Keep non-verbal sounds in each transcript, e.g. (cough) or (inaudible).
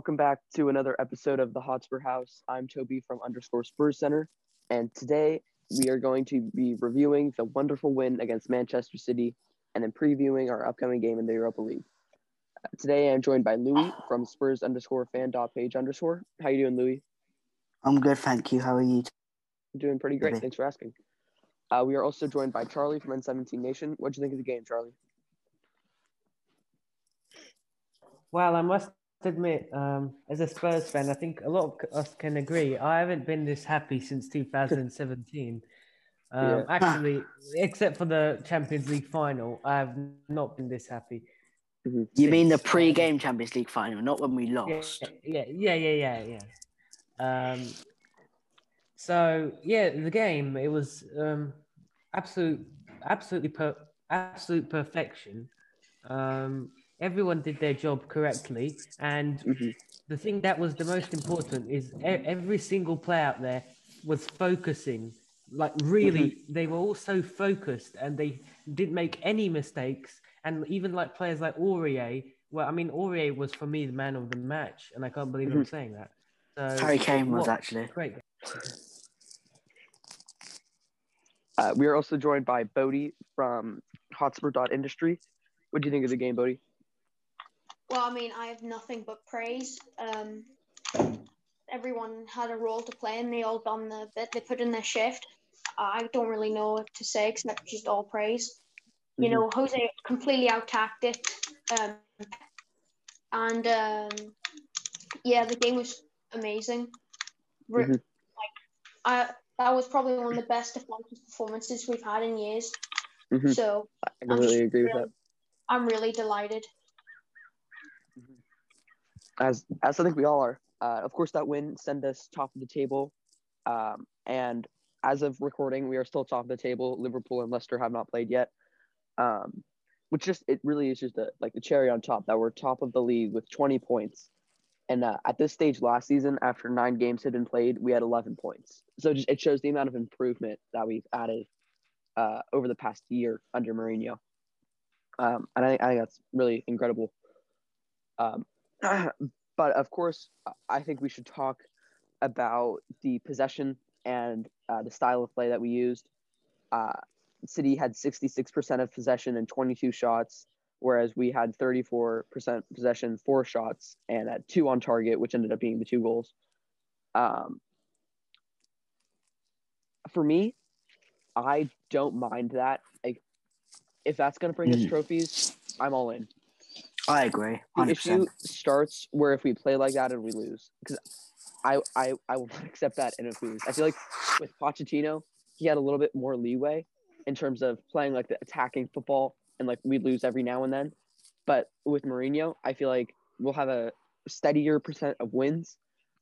welcome back to another episode of the Hotspur House. I'm Tobey from underscore Spurs Center, and today we are going to be reviewing the wonderful win against Manchester City and then previewing our upcoming game in the Europa League. Uh, today I'm joined by Louis from Spurs underscore fan dot page underscore. How you doing, Louis? I'm good, thank you. How are you? I'm doing pretty great. Thanks for asking. Uh, we are also joined by Charlie from N17 Nation. What do you think of the game, Charlie? Well, I must admit, um, as a Spurs fan, I think a lot of us can agree. I haven't been this happy since 2017. (laughs) Um, Yeah. Actually, except for the Champions League final, I have not been this happy. You mean the pre-game Champions League final, not when we Yeah, lost? yeah, yeah, yeah, yeah, yeah. Um, so yeah, the game it was um, absolute, absolutely per, absolute perfection. Um, everyone did their job correctly, and Mhm. the thing that was the most important is every single player out there was focusing. Like really, they were all so focused, and they didn't make any mistakes. And even like players like Aurier, well, I mean, Aurier was for me the man of the match, and I can't believe I'm saying that. So Harry Kane was actually. great. Uh, we are also joined by Bodhi from Hotspur.industry. What do you think of the game, Bodhi? Well, I mean, I have nothing but praise. Um, everyone had a role to play, and they all done the bit. They put in their shift. I don't really know what to say except just all praise. You Mhm. know, Jose completely out tactic, um, and um, yeah, the game was amazing. Re- Mhm. Like, I that was probably one of the best defensive performances we've had in years. Mhm. So I completely agree with really- that. I'm really delighted. As as I think we all are. Uh, of course, that win sent us top of the table, um, and as of recording, we are still top of the table. Liverpool and Leicester have not played yet, um, which just it really is just a, like the cherry on top that we're top of the league with 20 points. And uh, at this stage last season, after nine games had been played, we had 11 points. So just it shows the amount of improvement that we've added uh, over the past year under Mourinho. Um, and I, think- I think that's really incredible. Um, (clears throat) but of course, I think we should talk about the possession and uh, the style of play that we used. Uh, City had 66% of possession and 22 shots, whereas we had 34% possession, four shots, and at two on target, which ended up being the two goals. Um, for me, I don't mind that. Like, if that's going to bring us Mm. trophies, I'm all in I agree, the hundred issue percent. starts where if we play like that and we lose, because I, I I will not (laughs) accept that. And if we lose, I feel like with Pochettino, he had a little bit more leeway in terms of playing like the attacking football, and like we lose every now and then. But with Mourinho, I feel like we'll have a steadier percent of wins.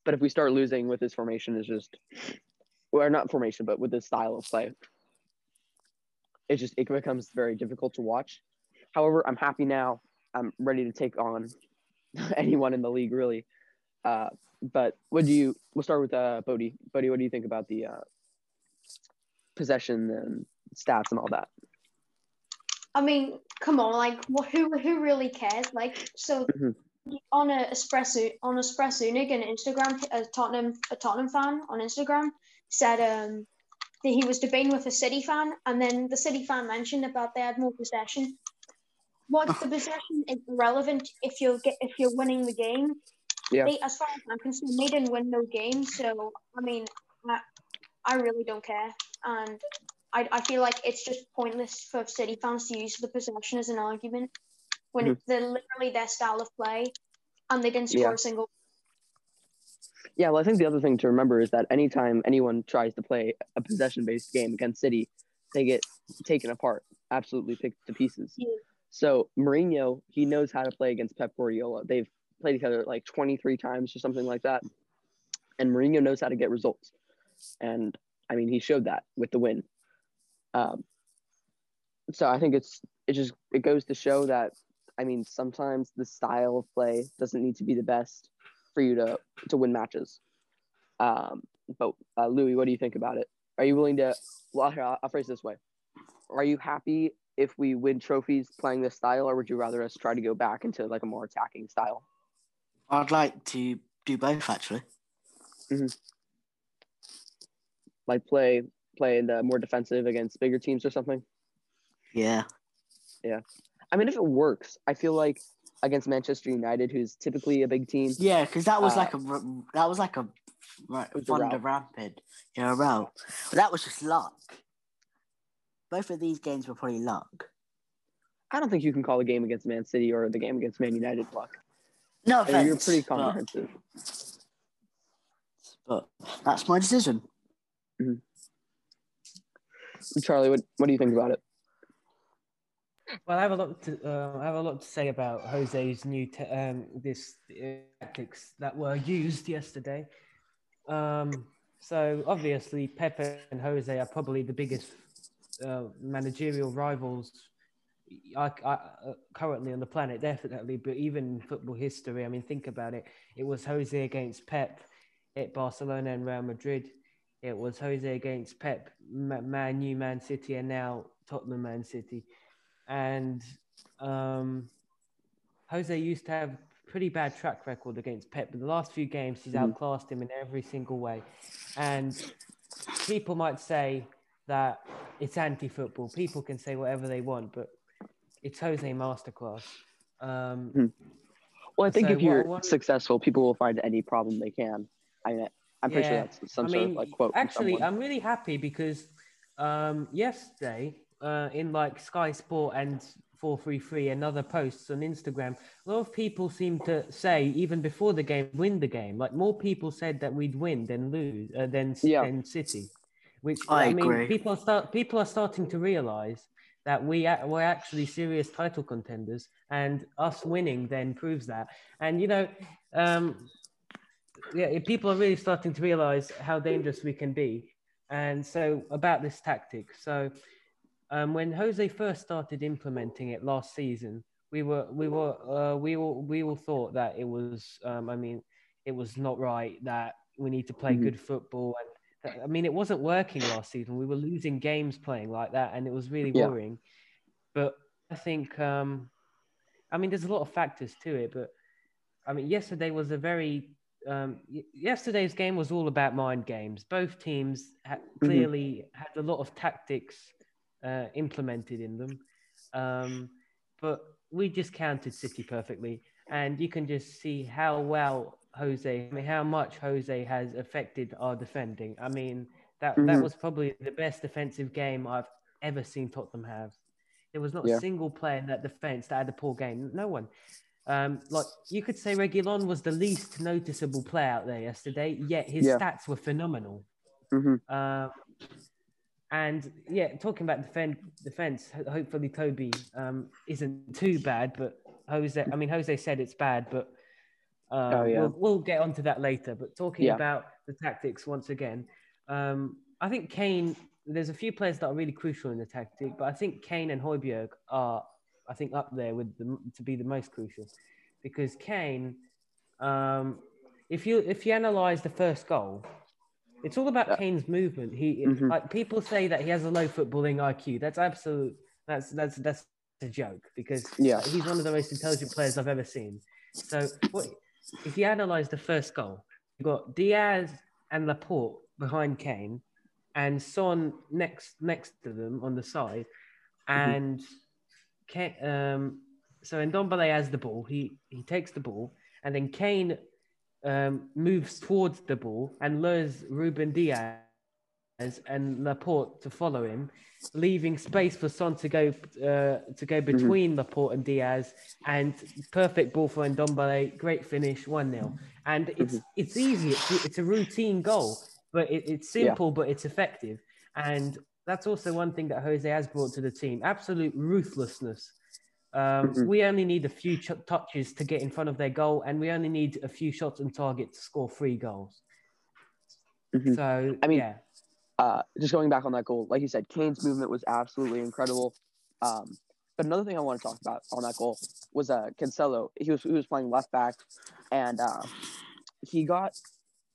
But if we start losing with this formation, is just or not formation, but with this style of play, it just it becomes very difficult to watch. However, I'm happy now I'm ready to take on (laughs) anyone in the league, really. Uh, but what do you? We'll start with uh, Bodhi. Bodhi, what do you think about the uh, possession and stats and all that? I mean, come on, like, wh- who who really cares? Like, so Mhm. on a espresso on espresso Unig on Instagram, a Tottenham a Tottenham fan on Instagram said um that he was debating with a City fan, and then the City fan mentioned about they had more possession. What's (laughs) the possession is irrelevant if you're get if you're winning the game. Yeah. They, as far as I'm concerned, they didn't win no game. So I mean, I, I really don't care, and I, I feel like it's just pointless for City fans to use the possession as an argument when Mhm. it's they're literally their style of play, and they didn't score Yeah. a single. Yeah, well, I think the other thing to remember is that anytime anyone tries to play a possession-based game against City, they get taken apart, absolutely picked to pieces. Yeah. So Mourinho, he knows how to play against Pep Guardiola. They've played each other like 23 times or something like that, and Mourinho knows how to get results. And I mean, he showed that with the win. Um, so I think it's it just it goes to show that I mean sometimes the style of play doesn't need to be the best for you to to win matches. Um, but uh, Louis, what do you think about it? Are you willing to? Well, here, I'll, I'll phrase this way: Are you happy if we win trophies playing this style, or would you rather us try to go back into like a more attacking style? I'd like to do both actually. Like play play the more defensive against bigger teams or something. Yeah. Yeah. I mean, if it works, I feel like against Manchester United, who's typically a big team. Yeah, because that was Uh, like a that was like a right, was a Wonder rout. Rampid, yeah, route. But that was just luck. Both of these games were probably luck. I don't think you can call a game against Man City or the game against Man United luck. No offense, you're pretty comprehensive. but that's my decision. Charlie, what, what do you think about it? Well, I have a lot to uh, I have a lot to say about Jose's new te- um, this uh, tactics that were used yesterday. Um, so obviously, Pepe and Jose are probably the biggest uh, managerial rivals I, I, uh, currently on the planet, definitely. But even football history, I mean, think about it. It was Jose against Pep at Barcelona and Real Madrid. It was Jose against Pep, Man U, Man City, and now Tottenham, Man City and um, Jose used to have pretty bad track record against Pep, but the last few games he's Mhm. outclassed him in every single way. And people might say that it's anti-football. People can say whatever they want, but it's Jose masterclass. Um, Well, I think So if you're what- what- successful, people will find any problem they can. I mean, I'm pretty Yeah. sure that's some I sort mean, of like quote. actually. I'm really happy because um, yesterday uh, in like Sky Sport and 433 and other posts on Instagram, a lot of people seem to say even before the game, win the game. Like more people said that we'd win than lose uh, than Yeah. than City, which I I, mean, agree. people are start people are starting to realize that we we're actually serious title contenders, and us winning then proves that. And you know, um, yeah, people are really starting to realize how dangerous we can be. And so about this tactic. So um, when Jose first started implementing it last season, we were we were uh, we all we all thought that it was um, I mean it was not right that we need to play Mhm. good football and I mean it wasn't working last season. We were losing games playing like that, and it was really Yeah. worrying. But I think um, I mean there's a lot of factors to it, but I mean yesterday was a very um, y- yesterday's game was all about mind games. Both teams ha- clearly had a lot of tactics uh, implemented in them, um, but we just counted City perfectly, and you can just see how well Jose, I mean, how much Jose has affected our defending. I mean, that that Mhm. was probably the best defensive game I've ever seen Tottenham have. There was not Yeah. a single player in that defense that had a poor game. No one. Um, like you could say, Reguilon was the least noticeable player out there yesterday, yet his Yeah. stats were phenomenal. Mhm. Uh, and yeah, talking about defend defense, hopefully Toby um, isn't too bad, but Jose, I mean Jose said it's bad, but uh, Oh, yeah. we'll, we'll get onto that later. But talking Yeah. about the tactics once again, um, I think Kane. There's a few players that are really crucial in the tactic, but I think Kane and Højbjerg are, I think, up there with the, to be the most crucial, because Kane, um, if you if you analyze the first goal, it's all about Yeah. Kane's movement. He Mhm. like people say that he has a low footballing IQ. That's absolute. That's that's that's a joke because Yeah. he's one of the most intelligent players I've ever seen. So what if you analyze the first goal? You got Dias and Laporte behind Kane, and Son next next to them on the side, and Kane, um, so Ndombele has the ball. He he takes the ball, and then Kane um, moves towards the ball and lures Ruben Dias and Laporte to follow him, leaving space for Son to go uh, to go between Laporte and Dias. And perfect ball for Ndombele. Great finish, one 0 And it's it's easy. It's, it's a routine goal, but it, it's Yeah. simple, but it's effective. And that's also one thing that Jose has brought to the team: absolute ruthlessness. Um, Mhm. We only need a few ch- touches to get in front of their goal, and we only need a few shots on target to score three goals. Mhm. So, I mean, yeah, uh, just going back on that goal, like you said, Kane's movement was absolutely incredible. Um, but another thing I want to talk about on that goal was uh, Cancelo. He was he was playing left back, and uh, he got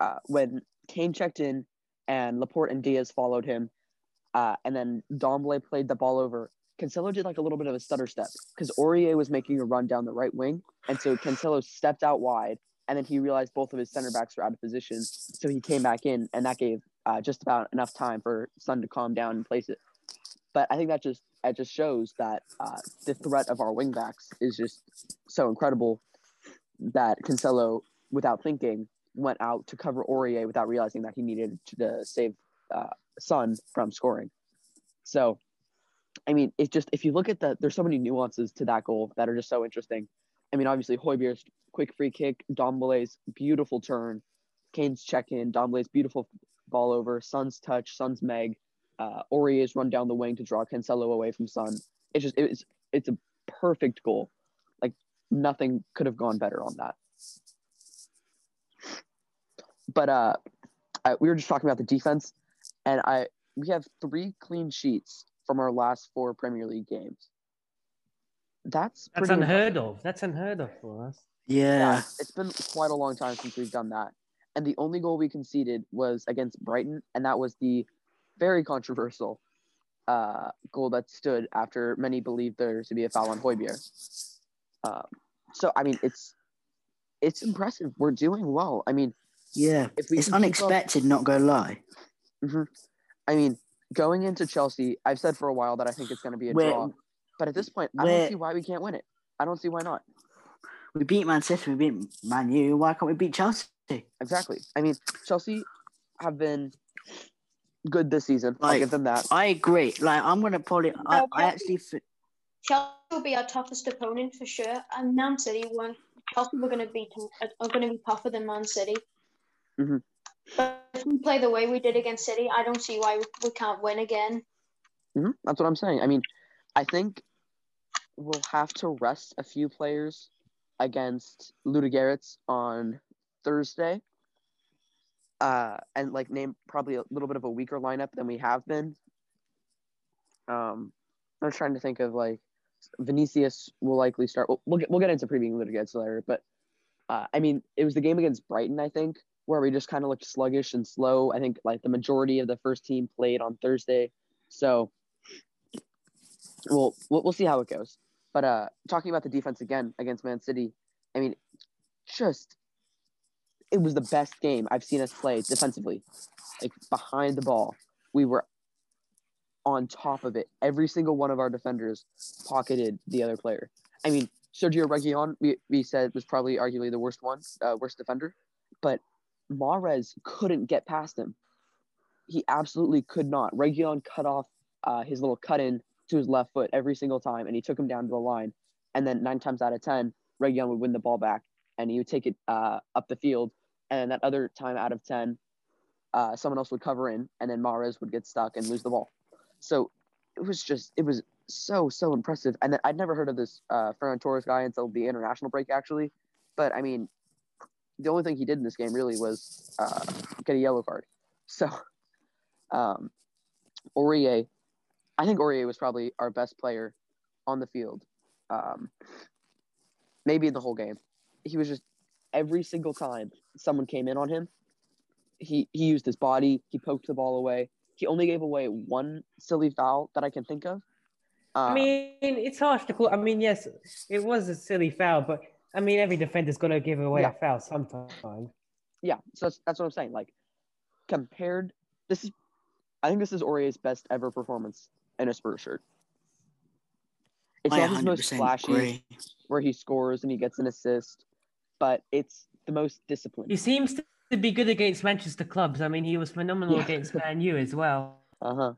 uh, when Kane checked in, and Laporte and Dias followed him, uh, and then Domblé played the ball over. Cancelo did like a little bit of a stutter step because Aurier was making a run down the right wing, and so Cancelo stepped out wide and then he realized both of his center backs were out of position, so he came back in, and that gave uh, just about enough time for Son to calm down and place it. But I think that just it just shows that uh, the threat of our wingbacks is just so incredible that Cancelo, without thinking, went out to cover Aurier without realizing that he needed to save uh, Son from scoring. So, I mean, it's just if you look at the, there's so many nuances to that goal that are just so interesting. I mean, obviously Højbjerg's quick free kick, Ndombele's beautiful turn, Kane's check in, Ndombele's beautiful ball over, Son's touch, Son's meg, uh, Aurier's run down the wing to draw Cancelo away from Son. It's just it's it's a perfect goal. Like nothing could have gone better on that. But uh, I, we were just talking about the defense, and I we have three clean sheets from our last four Premier League games. That's That's pretty unheard of. That's unheard of for us. Yeah. it's been quite a long time since we've done that. And the only goal we conceded was against Brighton, and that was the very controversial uh, goal that stood after many believed there to be a foul on Højbjerg. Um, so I mean, it's it's impressive. We're doing well. I mean, Yeah. if we It's keep up- unexpected, not gonna lie. Mhm. I mean, going into Chelsea, I've said for a while that I think it's going to be a We're- draw. But at this point, I don't see why we can't win it. I don't see why not. We beat Man City, we beat Man U. Why can't we beat Chelsea? Exactly. I mean, Chelsea have been good this season. I'll give them that. I agree. Like I'm gonna probably. I, No, I Chelsea- actually. F- Chelsea will be our toughest opponent for sure, and Man City won't. Chelsea were going to be are going to be tougher than Man City. Mhm. But if we play the way we did against City, I don't see why we, we can't win again. hmm That's what I'm saying. I mean, I think we'll have to rest a few players against Ludogorets on Thursday. Uh, and like name probably a little bit of a weaker lineup than we have been. Um, I'm trying to think of like Vinicius will likely start. We'll, we'll get we'll get into previewing Ludogorets later, but uh, I mean it was the game against Brighton, I think, where we just kind of looked sluggish and slow. I think like the majority of the first team played on Thursday, so we'll we'll, we'll see how it goes. But uh, talking about the defense again against Man City, I mean, just it was the best game I've seen us play defensively, like behind the ball. We were on top of it. Every single one of our defenders pocketed the other player. I mean, Sergio Reguilon, we, we said was probably arguably the worst one, uh, worst defender, but Mahrez couldn't get past him. He absolutely could not. Reguilon cut off uh, his little cut in to his left foot every single time, and he took him down to the line. And then nine times out of ten, Reguilon would win the ball back, and he would take it uh, up the field. And that other time out of ten, uh, someone else would cover in, and then Mahrez would get stuck and lose the ball. So it was just it was so so impressive. And then I'd never heard of this uh, Ferran Torres guy until the international break actually. But I mean, the only thing he did in this game really was uh, get a yellow card. So um, Aurier, I think Aurier was probably our best player on the field. Um, maybe in the whole game. He was just every single time someone came in on him, he he used his body, he poked the ball away. He only gave away one silly foul that I can think of. Uh, I mean, it's harsh to call. I mean, yes, it was a silly foul, but I mean, every defender's going to give away Yeah. a foul sometime. yeah, so that's, that's what I'm saying. Like compared, this is, I think this is Aurier's best ever performance in a Spurs shirt. It's I not his most flashy, agree. where he scores and he gets an assist, but it's the most disciplined. He seems to be good against Manchester clubs. I mean, he was phenomenal Yeah. against Man U as well. Uh huh.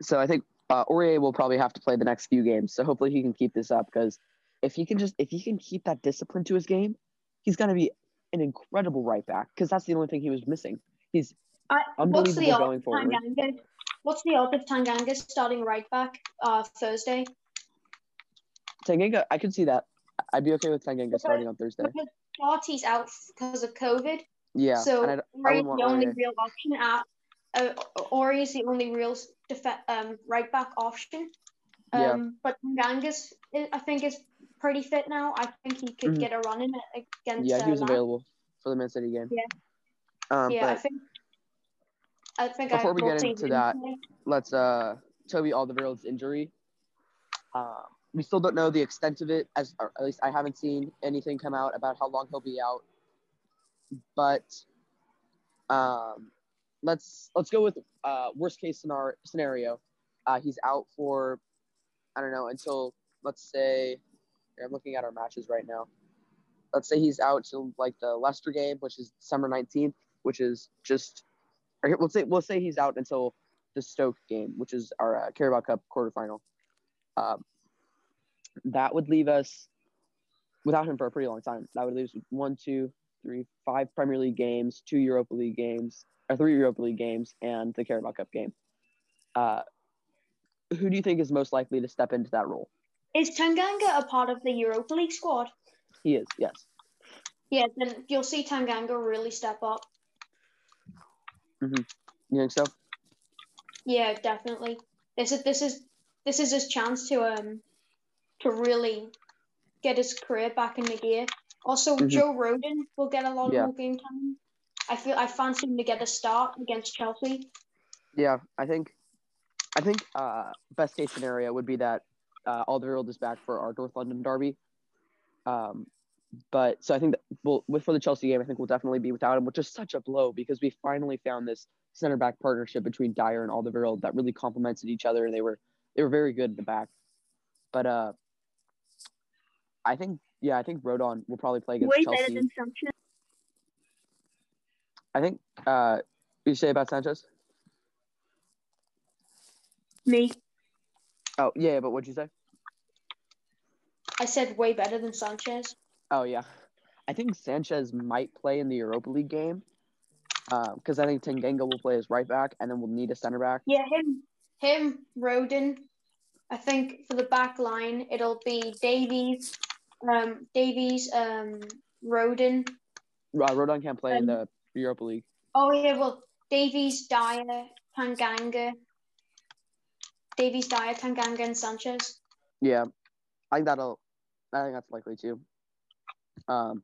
So I think uh, Aurier will probably have to play the next few games. So hopefully he can keep this up because if he can just if he can keep that discipline to his game, he's gonna be an incredible right back because that's the only thing he was missing. He's I, what's the unbelievable going forward. Tanganga? What's the odds of Tanganga starting right back uh, Thursday? Tanganga. I could see that. I'd be okay with Tanganga starting on Thursday. Because Doherty's out because of COVID, Yeah. so and Ori is the only Aurier. real option. At, uh, Ori is the only real def- um, right back option. Um, Yeah. But Tanganga's, I think, is pretty fit now. I think he could Mhm. get a run in it against. Yeah, uh, he was Lens. available for the Man City game. Yeah. Um, Yeah, I think. I think Before I we get into that, let's uh Toby Alderweireld's injury. Uh, we still don't know the extent of it, as or at least I haven't seen anything come out about how long he'll be out. But um, let's let's go with uh, worst case scenario. Uh, he's out for I don't know until let's say I'm looking at our matches right now. Let's say he's out till like the Leicester game, which is December 19th, which is just. Let's say we'll say he's out until the Stoke game, which is our uh, Carabao Cup quarterfinal. Um, that would leave us without him for a pretty long time. That would leave us with one, two, three, five Premier League games, two Europa League games, or three Europa League games, and the Carabao Cup game. Uh, who do you think is most likely to step into that role? Is Tanganga a part of the Europa League squad? He is, yes. Yeah, then you'll see Tanganga really step up. Mhm. You think so? Yeah, definitely. This is this is this is his chance to um to really get his career back in the gear. Also, Mhm. Joe Rodon will get a lot Yeah. more game time. I feel I fancy him to get a start against Chelsea. Yeah, I think, I think uh, best case scenario would be that uh, Alderweireld is back for our North London derby. Um, but so I think that we'll with for the Chelsea game, I think we'll definitely be without him, which is such a blow because we finally found this center back partnership between Dier and Alderweireld that really complemented each other, and they were they were very good in the back. But uh, I think yeah, I think Rodon will probably play against Chelsea. Sanchez. I think uh, you say about Sanchez? Me. Oh yeah, but what'd you say? I said way better than Sanchez. Oh yeah, I think Sanchez might play in the Europa League game because I think Tanganga will play as right back, and then we'll need a center back. Yeah, him, him, Rodon. I think for the back line, it'll be Davies, um, Davies, um, Rodon. Uh, Rodon can't play in Um, the Europa League. Oh yeah, well, Davies, Dier, Tanganga. Davies, Dier, Tanganga, and Sanchez. Yeah, I think that'll. I think that's likely too. Um.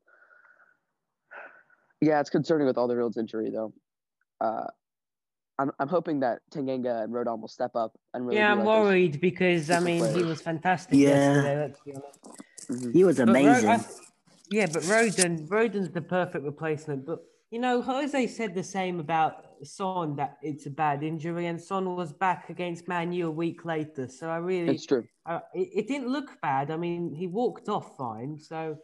Yeah, it's concerning with Alderweireld's injury though. Uh, I'm I'm hoping that Tanganga and Rodon will step up and really. yeah, I'm like those- worried because I super mean he was fantastic Yeah. yesterday. Let's be honest. Mhm. He was But Ro- amazing. I- yeah, but Rodon, Rodon's the perfect replacement. But you know, Jose said the same about Son that it's a bad injury, and Son was back against Man U a week later. So I really, It's true. uh, it, it didn't look bad. I mean, he walked off fine. So,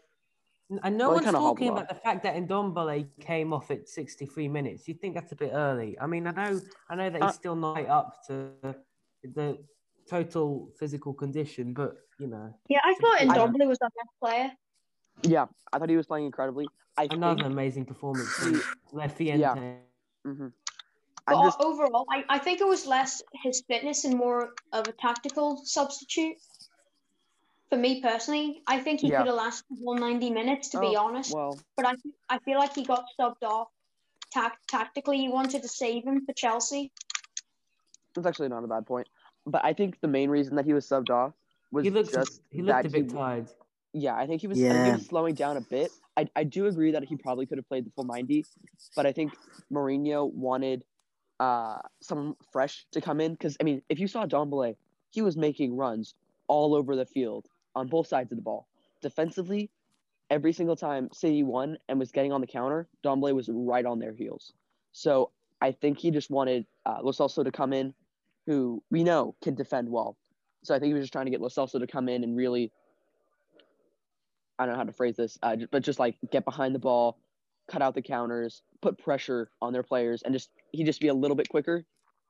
and no Well, one's kinda talking off. about the fact that Ndombele came off at 63 minutes. You think that's a bit early? I mean, I know, I know that he's Uh, still not up to the total physical condition, but you know, Yeah, I thought I- Ndombele was our best player. Yeah, I thought he was playing incredibly. I another think. amazing performance from Lefiente. Yeah. hmm But just. overall, I, I think it was less his fitness and more of a tactical substitute. For me personally, I think he Yeah. could have lasted the whole 90 minutes, to be Oh, honest. Well, But I, I feel like he got subbed off. Tac- tactically, he wanted to save him for Chelsea. that's actually not a bad point. But I think the main reason that he was subbed off was He looked just he looked that a bit he, tired. Yeah, I think he was. I think he Yeah. was slowing down a bit. I, I do agree that he probably could have played the full ninety, but I think Mourinho wanted uh someone fresh to come in because I mean, if you saw Dombele, he was making runs all over the field on both sides of the ball. Defensively, every single time City won and was getting on the counter, Dombele was right on their heels. So I think he just wanted uh, Lo Celso to come in, who we know can defend well. So I think he was just trying to get Lo Celso to come in and really I don't know how to phrase this, uh, but just like get behind the ball, cut out the counters, put pressure on their players, and just he just be a little bit quicker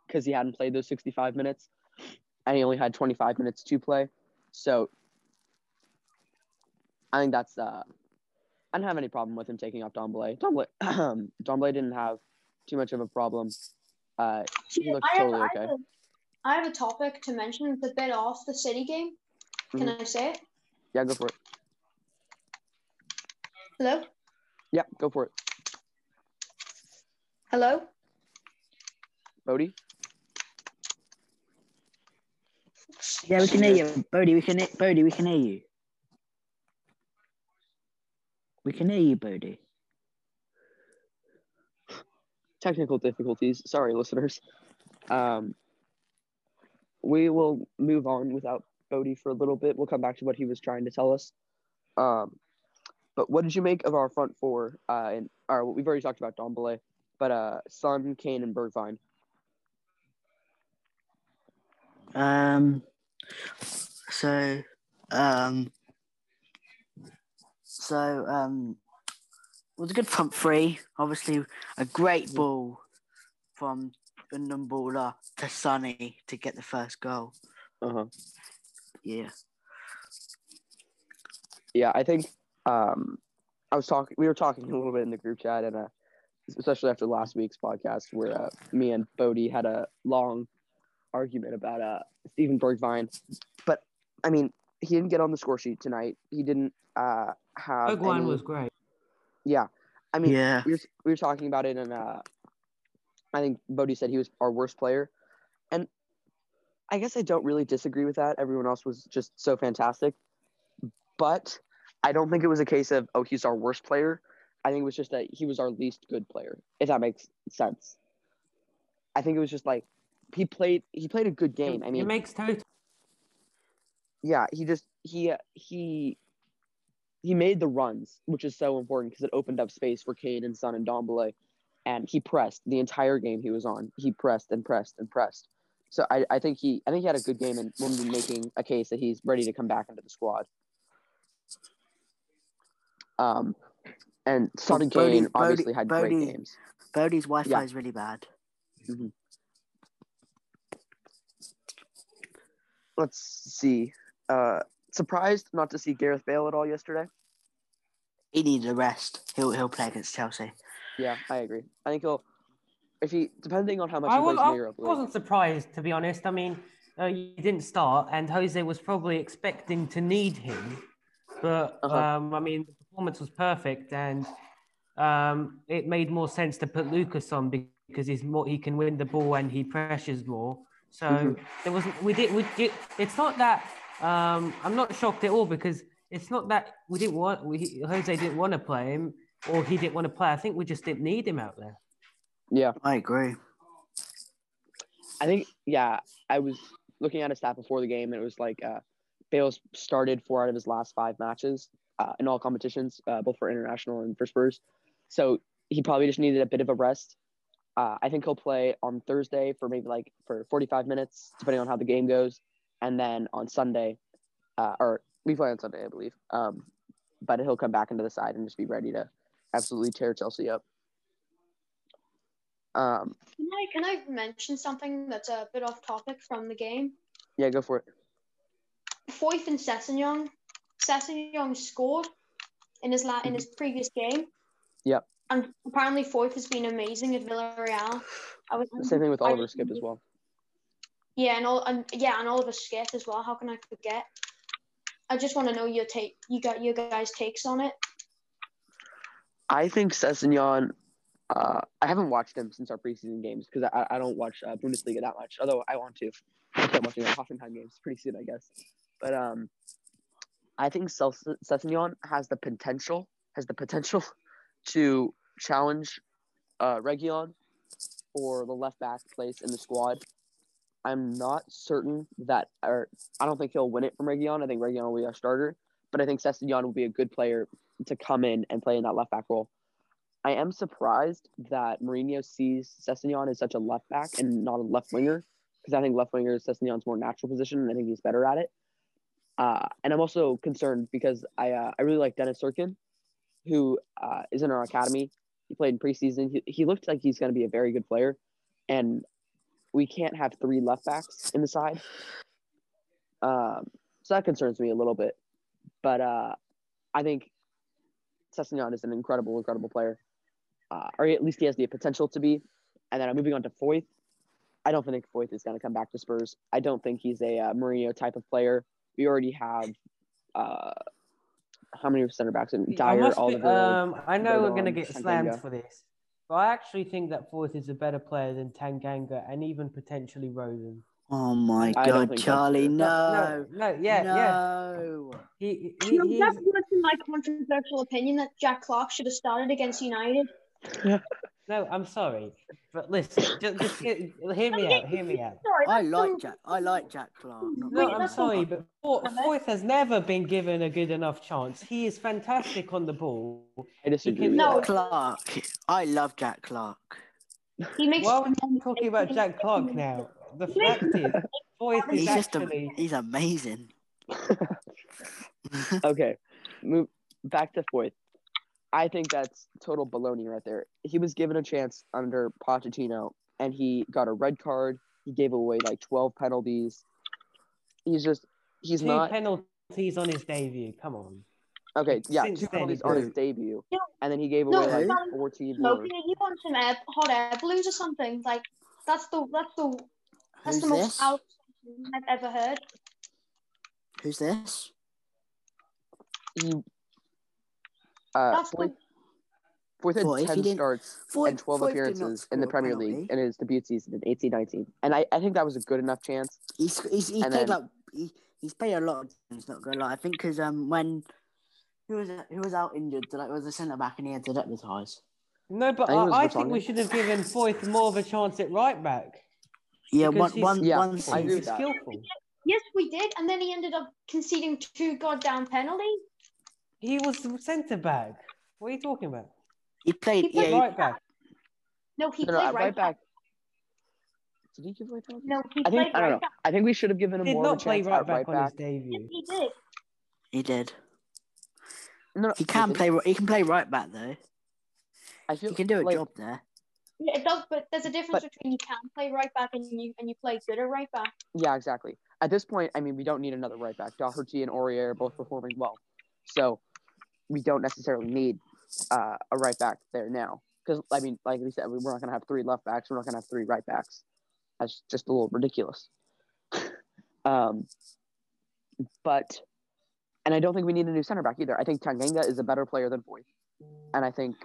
because he hadn't played those 65 minutes, and he only had 25 minutes to play. So I think that's uh, I don't have any problem with him taking off Dombele. Dombele, (clears throat) Dombele didn't have too much of a problem. Uh, He looked totally okay. Have a, I have a topic to mention. It's a bit off the City game. Can Mhm. I say it? yeah, go for it. Hello? Yeah, go for it. Hello? Bodhi. Yeah, we can hear you, Bodhi. We can, Bodhi. We can hear you. We can hear you, Bodhi. technical difficulties. Sorry, listeners. Um, we will move on without Bodhi for a little bit. We'll come back to what he was trying to tell us. Um, but what did you make of our front four? Uh, and or we've already talked about Dombele, but uh, Son, Kane, and Bergwijn. Um. So, um. So, um, it was a good front three. Obviously, a great ball from Ndombele to Sonny to get the first goal. Uh huh. Yeah. Yeah, I think um, I was talking. We were talking a little bit in the group chat, and uh, especially after last week's podcast, where uh, me and Bodhi had a long argument about uh, Steven Bergwijn. But I mean, he didn't get on the score sheet tonight. He didn't uh, have. Bergwijn any- was great. Yeah, I mean, Yeah. we were, we were talking about it, in uh, I think Bodhi said he was our worst player, and I guess I don't really disagree with that. Everyone else was just so fantastic, but I don't think it was a case of oh he's our worst player. I think it was just that he was our least good player, if that makes sense. I think it was just like he played he played a good game. I it mean, makes total. yeah, he just he he he made the runs, which is so important because it opened up space for Kane and Son and Dombele, and he pressed the entire game he was on. He pressed and pressed and pressed. So I, I think he I think he had a good game and will be making a case that he's ready to come back into the squad. Um, and Son and Bodhi- Kane Bodhi- obviously had great games. Bodhi's Wi Fi Yeah. is really bad. Let's see. Uh, surprised not to see Gareth Bale at all yesterday. He needs a rest. He'll he'll play against Chelsea. Yeah, I agree. I think he'll if he depending on how much I, he was, plays in I Europe. League. wasn't surprised, to be honest. I mean, uh, he didn't start, and Jose was probably expecting to need him. But, Uh-huh. um, I mean, the performance was perfect, and um, it made more sense to put Lucas on because he's more, he can win the ball and he pressures more. So Mhm. there wasn't, we did, we did, it's not that, um, I'm not shocked at all because it's not that we didn't want, we, Jose didn't want to play him or he didn't want to play. I think we just didn't need him out there. Yeah, I agree. I think yeah. I was looking at a stat before the game, and it was like uh, Bale's started four out of his last five matches uh, in all competitions, uh, both for international and for Spurs. So he probably just needed a bit of a rest. Uh, I think he'll play on Thursday for maybe like for 45 minutes, depending on how the game goes, and then on Sunday, uh, or we play on Sunday, I believe. Um, but he'll come back into the side and just be ready to absolutely tear Chelsea up. Um, Can I can I mention something that's a bit off topic from the game? yeah, go for it. Foyth and Sessegnon. Sessegnon scored in his la- in his previous game. Yep. And apparently Foyth has been amazing at Villarreal. I was Same thing with I- Oliver Skipp as well. Yeah, and all and yeah, and Oliver Skipp as well. How can I forget? I just want to know your take. You got your guys' takes on it. I think Sessegnon. Uh, I haven't watched him since our preseason games because I, I don't watch uh, Bundesliga that much. Although I want to. I'll start watching the Hoffenheim games pretty soon, I guess. But um, I think Sessegnon has the potential has the potential (laughs) to challenge uh, Reguilon for the left back place in the squad. I'm not certain that, or I don't think he'll win it from Reguilon. I think Reguilon will be our starter, but I think Sessignon will be a good player to come in and play in that left back role. I am surprised that Mourinho sees Sessegnon as such a left back and not a left winger, because I think left winger is Sessegnon's more natural position, and I think he's better at it. Uh, and I'm also concerned because I uh, I really like Dennis Cirkin, who uh, is in our academy. He played in preseason. He, he looked like he's going to be a very good player, and we can't have three left backs in the side. Um, so that concerns me a little bit. But uh, I think Sessegnon is an incredible, incredible player, uh, or at least he has the potential to be. And then I'm moving on to Foyth. I don't think Foyth is going to come back to Spurs. I don't think he's a uh, Mourinho type of player. We already have uh, how many center backs? And I Dier, be- Oliver. um, I know we're going to get slammed for this, but I actually think that Foyth is a better player than Tanganga and even potentially Rodon. Oh my I god, Charlie, no. no, no, yeah, yeah. no. He, he, No, he's, that's that's my controversial opinion that Jack Clarke should have started against United. (laughs) no, I'm sorry. But listen, just, just hear, hear me out. Hear me out. Sorry, I like some- Jack. I like Jack Clarke. not No, Wait, I'm sorry, but Fo- Foyth has never been given a good enough chance. He is fantastic on the ball. I disagree. can- No. that. Clarke. I love Jack Clarke. He makes. Why are we talking about Jack Clarke now? The fact is, Foyth He's is just a, actually. he's amazing. (laughs) (laughs) okay, move back to Foyth. I think that's total baloney right there. He was given a chance under Pochettino, and he got a red card. He gave away like twelve penalties. He's just he's two not penalties on his debut. Come on. okay. Yeah, Since two penalties on his debut, No. and then he gave No, away like fourteen No, more. he wants some air, hot air balloons or something. Like that's the that's the that's Who's the most this? out I've ever heard. Who's this? He uh, That's Foyth, the Foyth had Foyth, he ten didn't- starts Foyth- and 12 Foyth did not appearances in the score a Premier penalty. League in his debut season in 18-19. And I, I think that was a good enough chance. He's he's, he's And played then- like he, he's played a lot of games. Not gonna lie, I think because um when who was who was out injured, like was a centre back and he had to deputise. No, but I think it was I, I think Vertonghen. we should have given Foyth more of a chance at right back. Yeah, Because one one Yeah, one I agree season. with that. skillful. yes, we did, and then he ended up conceding two goddamn penalties. He was centre back. What are you talking about? He played. He played yeah, right back. No, he No, no, played at right, back. Did he give away penalties? No, he I played think I don't right know. back. I think we should have given him Did more of not a play chance right back right on back. his debut. Yes, he did. he did. No, no, He can did play. He can play right back though. I feel He can do a like, job there. Yeah, it does, but there's a difference But- between you can play right back and you and you play good at right back. Yeah, exactly. At this point, I mean, we don't need another right back. Doherty and Aurier are both performing well, so we don't necessarily need uh, a right back there now. Because I mean, like we said, we're not going to have three left backs. We're not going to have three right backs. That's just a little ridiculous. (laughs) um, but, and I don't think we need a new center back either. I think Tanganga is a better player than Boyd, and I think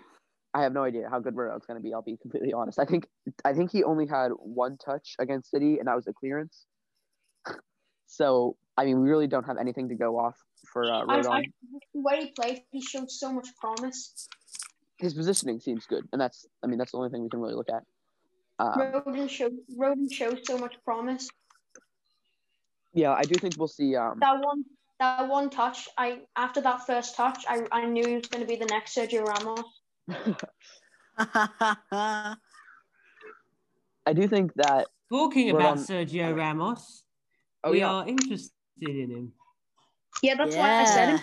I have no idea how good Murdoch's going to be. I'll be completely honest. I think I think he only had one touch against City, and that was a clearance. So I mean, we really don't have anything to go off for uh, Rodon. I, he played, he showed so much promise. His positioning seems good, and that's I mean that's the only thing we can really look at. Um, Rodon showed Rodon showed so much promise. yeah, I do think we'll see. Um, That one that one touch, I after that first touch, I, I knew he was going to be the next Sergio Ramos. (laughs) I do think that. Talking We're about on- Sergio Ramos, Oh we yeah, are interested in him. Yeah, that's why I said it.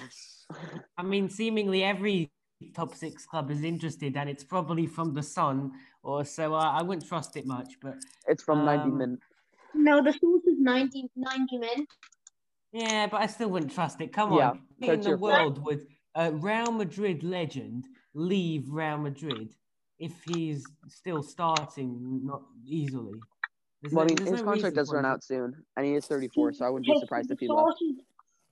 I mean, seemingly every top six club is interested, and it's probably from the Sun, or so. I, I wouldn't trust it much, but it's from 90 um, min. No, the source is 90, 90 men. yeah, but I still wouldn't trust it. Come Yeah, on, so in the your point. world would a Real Madrid legend leave Real Madrid if he's still starting not easily? There's Well, I mean, his no contract does run out soon, and he is 34, so I wouldn't be surprised if he left.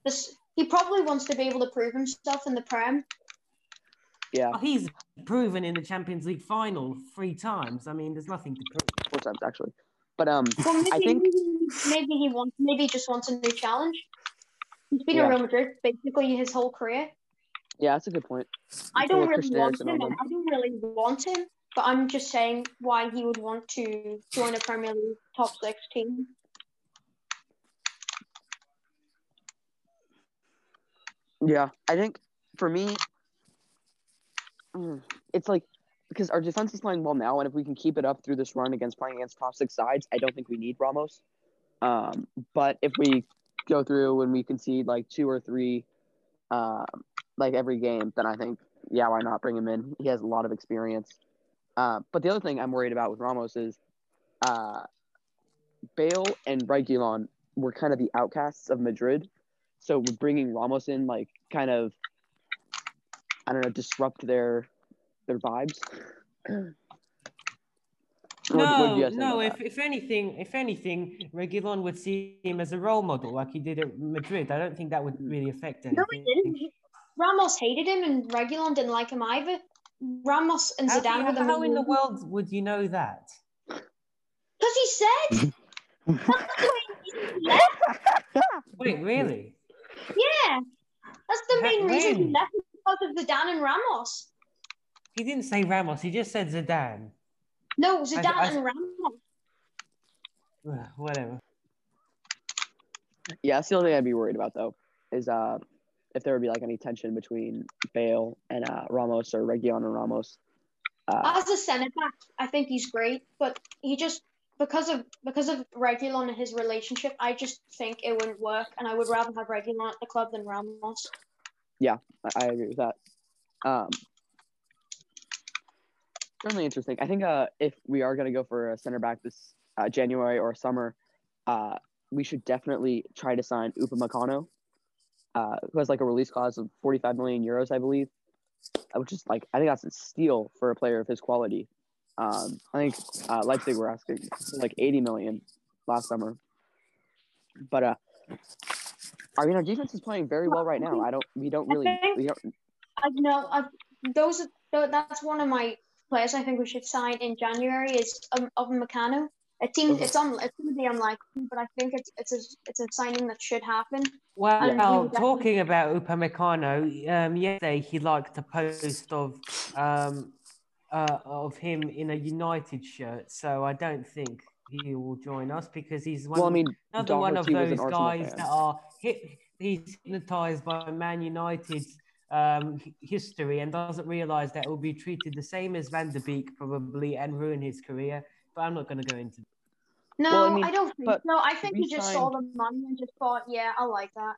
this- he probably wants to be able to prove himself in the Prem. Yeah, Oh, he's proven in the Champions League final three times. I mean, there's nothing to prove. four times actually. But um, Well, maybe, I think maybe, he wants, maybe he just wants a new challenge. He's been Yeah. at Real Madrid basically his whole career. Yeah, that's a good point. I don't really Christian want him. on and them. I don't really want him, but I'm just saying why he would want to join a Premier League top six team. Yeah, I think for me, mm, it's like because our defense is playing well now, and if we can keep it up through this run against playing against top six sides, I don't think we need Ramos. Um, but if we go through and we concede like two or three, um, like every game, then I think yeah, why not bring him in? He has a lot of experience. Uh, but the other thing I'm worried about with Ramos is, uh, Bale and Reguilon were kind of the outcasts of Madrid. So would bringing Ramos in like kind of I don't know disrupt their their vibes. (clears throat) What- what No, guys think no. If, if anything, if anything, Reguilon would see him as a role model, like he did at Madrid. I don't think that would really affect anything. No, he didn't. He- Ramos hated him, and Reguilon didn't like him either. Ramos and How, Zidane were the how in the world would you know that? Because he said. That's the way he left. Wait, really? Yeah, that's the main reason he left because of Zidane and Ramos. He didn't say Ramos. He just said Zidane. No, Zidane I- and Ramos. Whatever. Yeah, that's the only thing I'd be worried about though, is uh if there would be like any tension between Bale and uh, Ramos or Reguilon and Ramos. Uh, As a centre back, I think he's great, but he just because of because of Reguilon and his relationship, I just think it wouldn't work, and I would rather have Reguilon at the club than Ramos. I, I agree with that. Um, certainly interesting. I think uh, if we are going to go for a center back this uh, January or summer, uh, we should definitely try to sign Upamecano, uh, who has like a release clause of 45 million euros, I believe, uh, which is like I think that's a steal for a player of his quality. Um, I think uh, Leipzig were asking like 80 million last summer, but uh, I mean our defense is playing very well right now. I don't, we don't I really, think- we don't. I know I, those. Are, that's one of my players. I think we should sign in January is um, Upamecano. It seems it's un, it's going to be unlikely, but I think it's it's a it's a signing that should happen. Well, And he would definitely- talking about Upamecano, um, yesterday he liked a post of um, uh, of him in a United shirt. So I don't think he will join us because he's one, Well, I mean, another one of Doherty was an those guys fan. that are hit, he's hypnotized by Man United's um, history and doesn't realize that it will be treated the same as Van der Beek probably and ruin his career. But I'm not going to go into. No, Well, I mean, I don't think but no. I think he just saw the money and just thought, yeah, I like that.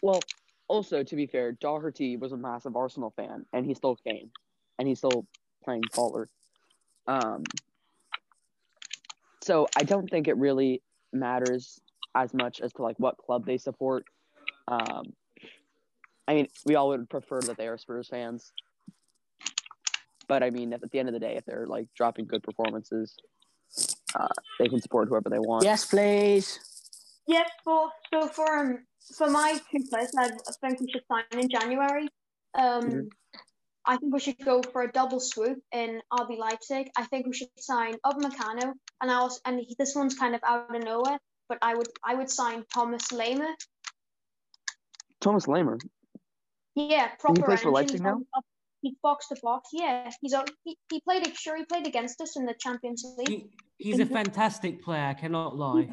Well, also to be fair, Doherty was a massive Arsenal fan, and he still came, and he's still playing baller. Um, so I don't think it really matters as much as to like what club they support. Um, I mean, we all would prefer that they are Spurs fans, but I mean, if, at the end of the day, if they're like dropping good performances, uh, they can support whoever they want. Yes, please. Yep. For so for um for my two players, I I think we should sign in January. Um, Mhm. I think we should go for a double swoop in RB Leipzig. I think we should sign Upamecano, and I also and he, this one's kind of out of nowhere, but I would I would sign Thomas Lehmer. Thomas Lamer, Yeah, proper. plays for. Leipzig now? up- He's box to box. Yeah, he's on- he, he played. Sure, he played against us in the Champions League. He, he's a fantastic player. I cannot lie.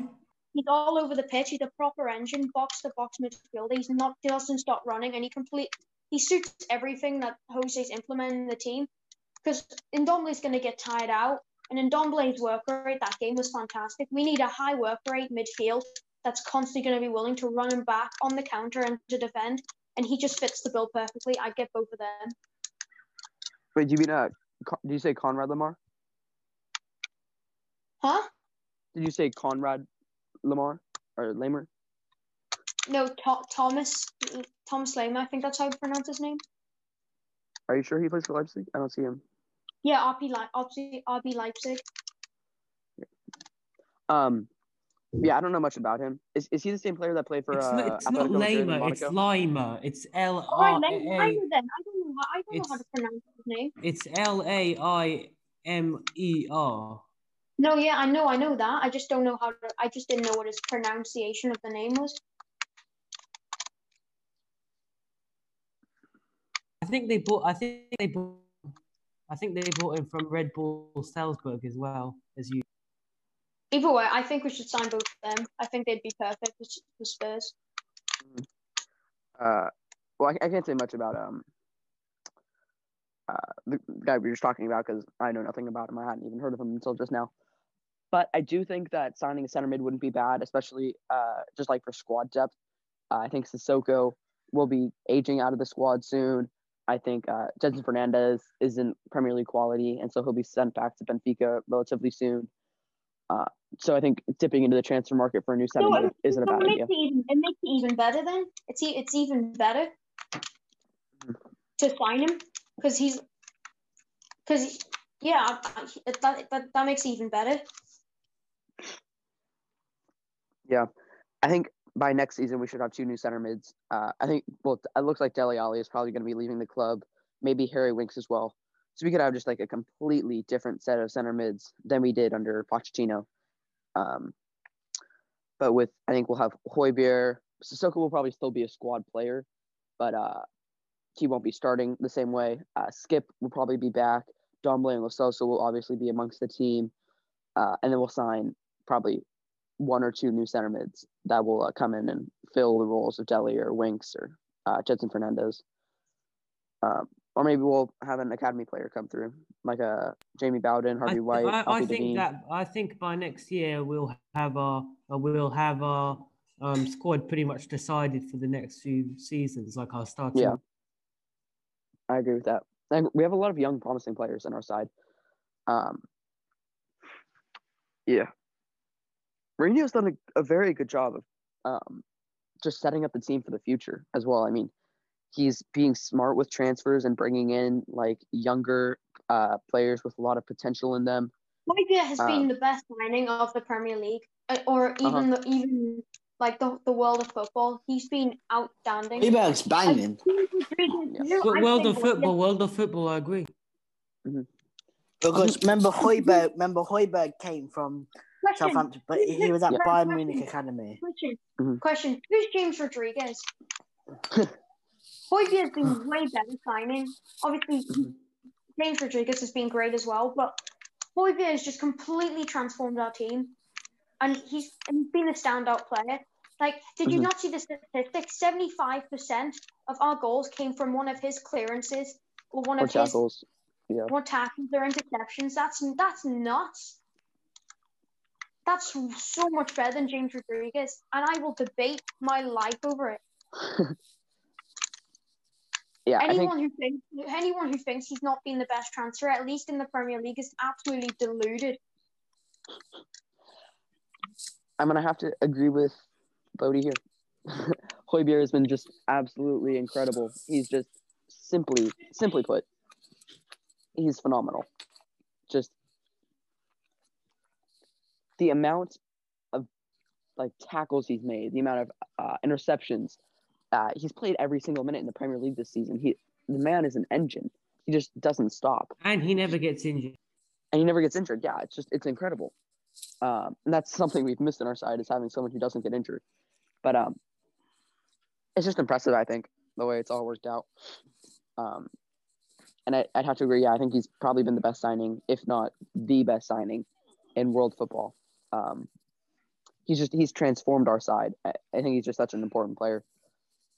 He's all over the pitch. He's a proper engine, box to box midfielder. He's not he doesn't stop running, and he complete he suits everything that Jose's implementing in the team. Because Ndombele's going to get tired out, and Ndombele's work rate that game was fantastic. We need a high work rate midfield that's constantly going to be willing to run him back on the counter and to defend, and he just fits the bill perfectly. I'd get both of them. Wait, do you mean uh, did you say Konrad Lamar? Huh? Did you say Konrad Lamar or Lamer? No, Tho- Thomas Thomas Lehmer. I think that's how you pronounce his name. Are you sure he plays for Leipzig? I don't see him. Yeah, RB, Le- RB, RB Leipzig. Um, yeah, I don't know much about him. Is, is he the same player that played for? it's uh, not, it's not Atletico Madrid and Lamer, it's Monaco? Limer. It's L All right, R Lehmer. I A. know then. I don't know. How, I don't know how to It's- pronounce his name. It's L A I M E R. No, yeah, I know, I know that. I just don't know how to. I just didn't know what his pronunciation of the name was. I think they bought. I think they bought. I think they bought him from Red Bull Salzburg as well as you. Either way, I think we should sign both of them. I think they'd be perfect for, for Spurs. Uh, well, I, I can't say much about um uh, the guy we were just talking about because I know nothing about him. I hadn't even heard of him until just now. But I do think that signing a center mid wouldn't be bad, especially uh, just like for squad depth. Uh, I think Sissoko will be aging out of the squad soon. I think uh, Gedson Fernandes isn't Premier League quality, and so he'll be sent back to Benfica relatively soon. Uh, so I think dipping into the transfer market for a new center mid isn't a bad it idea. it even it makes it even better then. It's it's even better to sign him because he's because yeah that, that that makes it even better. Yeah, I think by next season we should have two new center mids. Uh, I think well, it looks like Dele Alli is probably going to be leaving the club. Maybe Harry Winks as well. So we could have just like a completely different set of center mids than we did under Pochettino. Um, but with I think we'll have Højbjerg. Sissoko will probably still be a squad player, but uh, he won't be starting the same way. Uh, Skipp will probably be back. Ndombele and Lo Celso will obviously be amongst the team, uh, and then we'll sign probably one or two new center mids that will uh, come in and fill the roles of Dele or Winks or uh, Gedson Fernandes. Um, or maybe we'll have an academy player come through, like a uh, Jamie Bowden, Harvey I, White. I, I think Devine. that I think by next year we'll have our uh, we'll have our um, squad pretty much decided for the next few seasons, like our starting. Yeah. I agree with that. And we have a lot of young, promising players on our side. Um, yeah. Mourinho's done a, a very good job of um, just setting up the team for the future as well. I mean, he's being smart with transfers and bringing in like younger uh, players with a lot of potential in them. Højbjerg has Um, been the best signing of the Premier League, uh, or even the, even like the, the world of football. He's been outstanding. Højbjerg's banging. But world of football, world of football, I agree. Because remember Højbjerg, remember Højbjerg came from Question, Southampton, but he he was at Yeah. Bayern Munich Academy. question, Mhm. question. Who's James Rodriguez? (laughs) Højbjerg has been (sighs) way better signing. Obviously, Mhm. James Rodriguez has been great as well, but Højbjerg has just completely transformed our team, and he's he's been a standout player. Like, did you Mhm. not see the statistics? Seventy-five percent of our goals came from one of his clearances or one Or of his tackles. Yeah. or tackles or interceptions. That's that's nuts. That's so much better than James Rodriguez, and I will debate my life over it. (laughs) Yeah, I think Anyone who thinks anyone who thinks he's not been the best transfer, at least in the Premier League, is absolutely deluded. I'm gonna have to agree with Bodhi here. (laughs) Højbjerg has been just absolutely incredible. He's just simply, simply put, he's phenomenal. Just the amount of like tackles he's made, the amount of uh, interceptions. Uh, he's played every single minute in the Premier League this season. He, the man is an engine. He just doesn't stop. And he never gets injured. and he never gets injured. Yeah, it's just it's incredible. Um, and that's something we've missed on our side is having someone who doesn't get injured. But um, it's just impressive, I think, the way it's all worked out. Um, and I, I'd have to agree. Yeah, I think he's probably been the best signing, if not the best signing, in world football. Um, he's just he's transformed our side. I, I think he's just such an important player.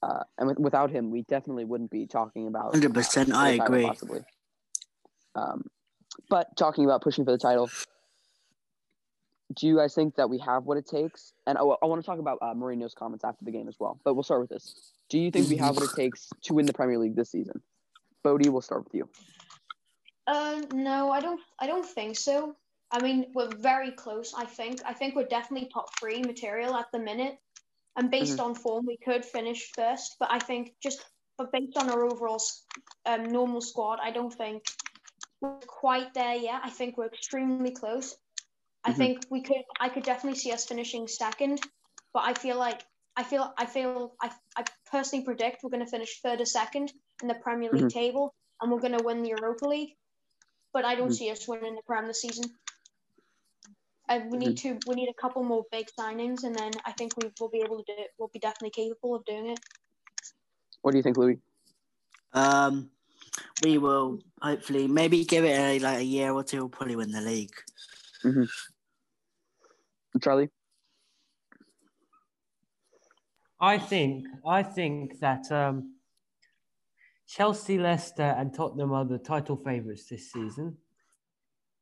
Uh, and with, without him, we definitely wouldn't be talking about. 100%, uh, I agree. Possibly. Um, but talking about pushing for the title, do you guys think that we have what it takes? And I, I want to talk about uh, Mourinho's comments after the game as well. But we'll start with this. Do you think we have what it takes to win the Premier League this season? Bodhi, we'll start with you. Uh, no, I don't. I don't think so. I mean, we're very close. I think. I think we're definitely top three material at the minute, and based on form, we could finish first. But I think just, but based on our overall um, normal squad, I don't think we're quite there yet. I think we're extremely close. I Mhm. think we could. I could definitely see us finishing second, but I feel like. I feel. I feel. I. I personally predict we're going to finish third or second in the Premier League table, and we're going to win the Europa League but I don't Mhm. see us winning the Prem this season. Uh, we need to. We need a couple more big signings, and then I think we will be able to do it. We'll be definitely capable of doing it. What do you think, Louis? Um, we will hopefully maybe give it a, like a year or two. We'll probably win the league. Charlie? I think I think that um, Chelsea, Leicester, and Tottenham are the title favourites this season,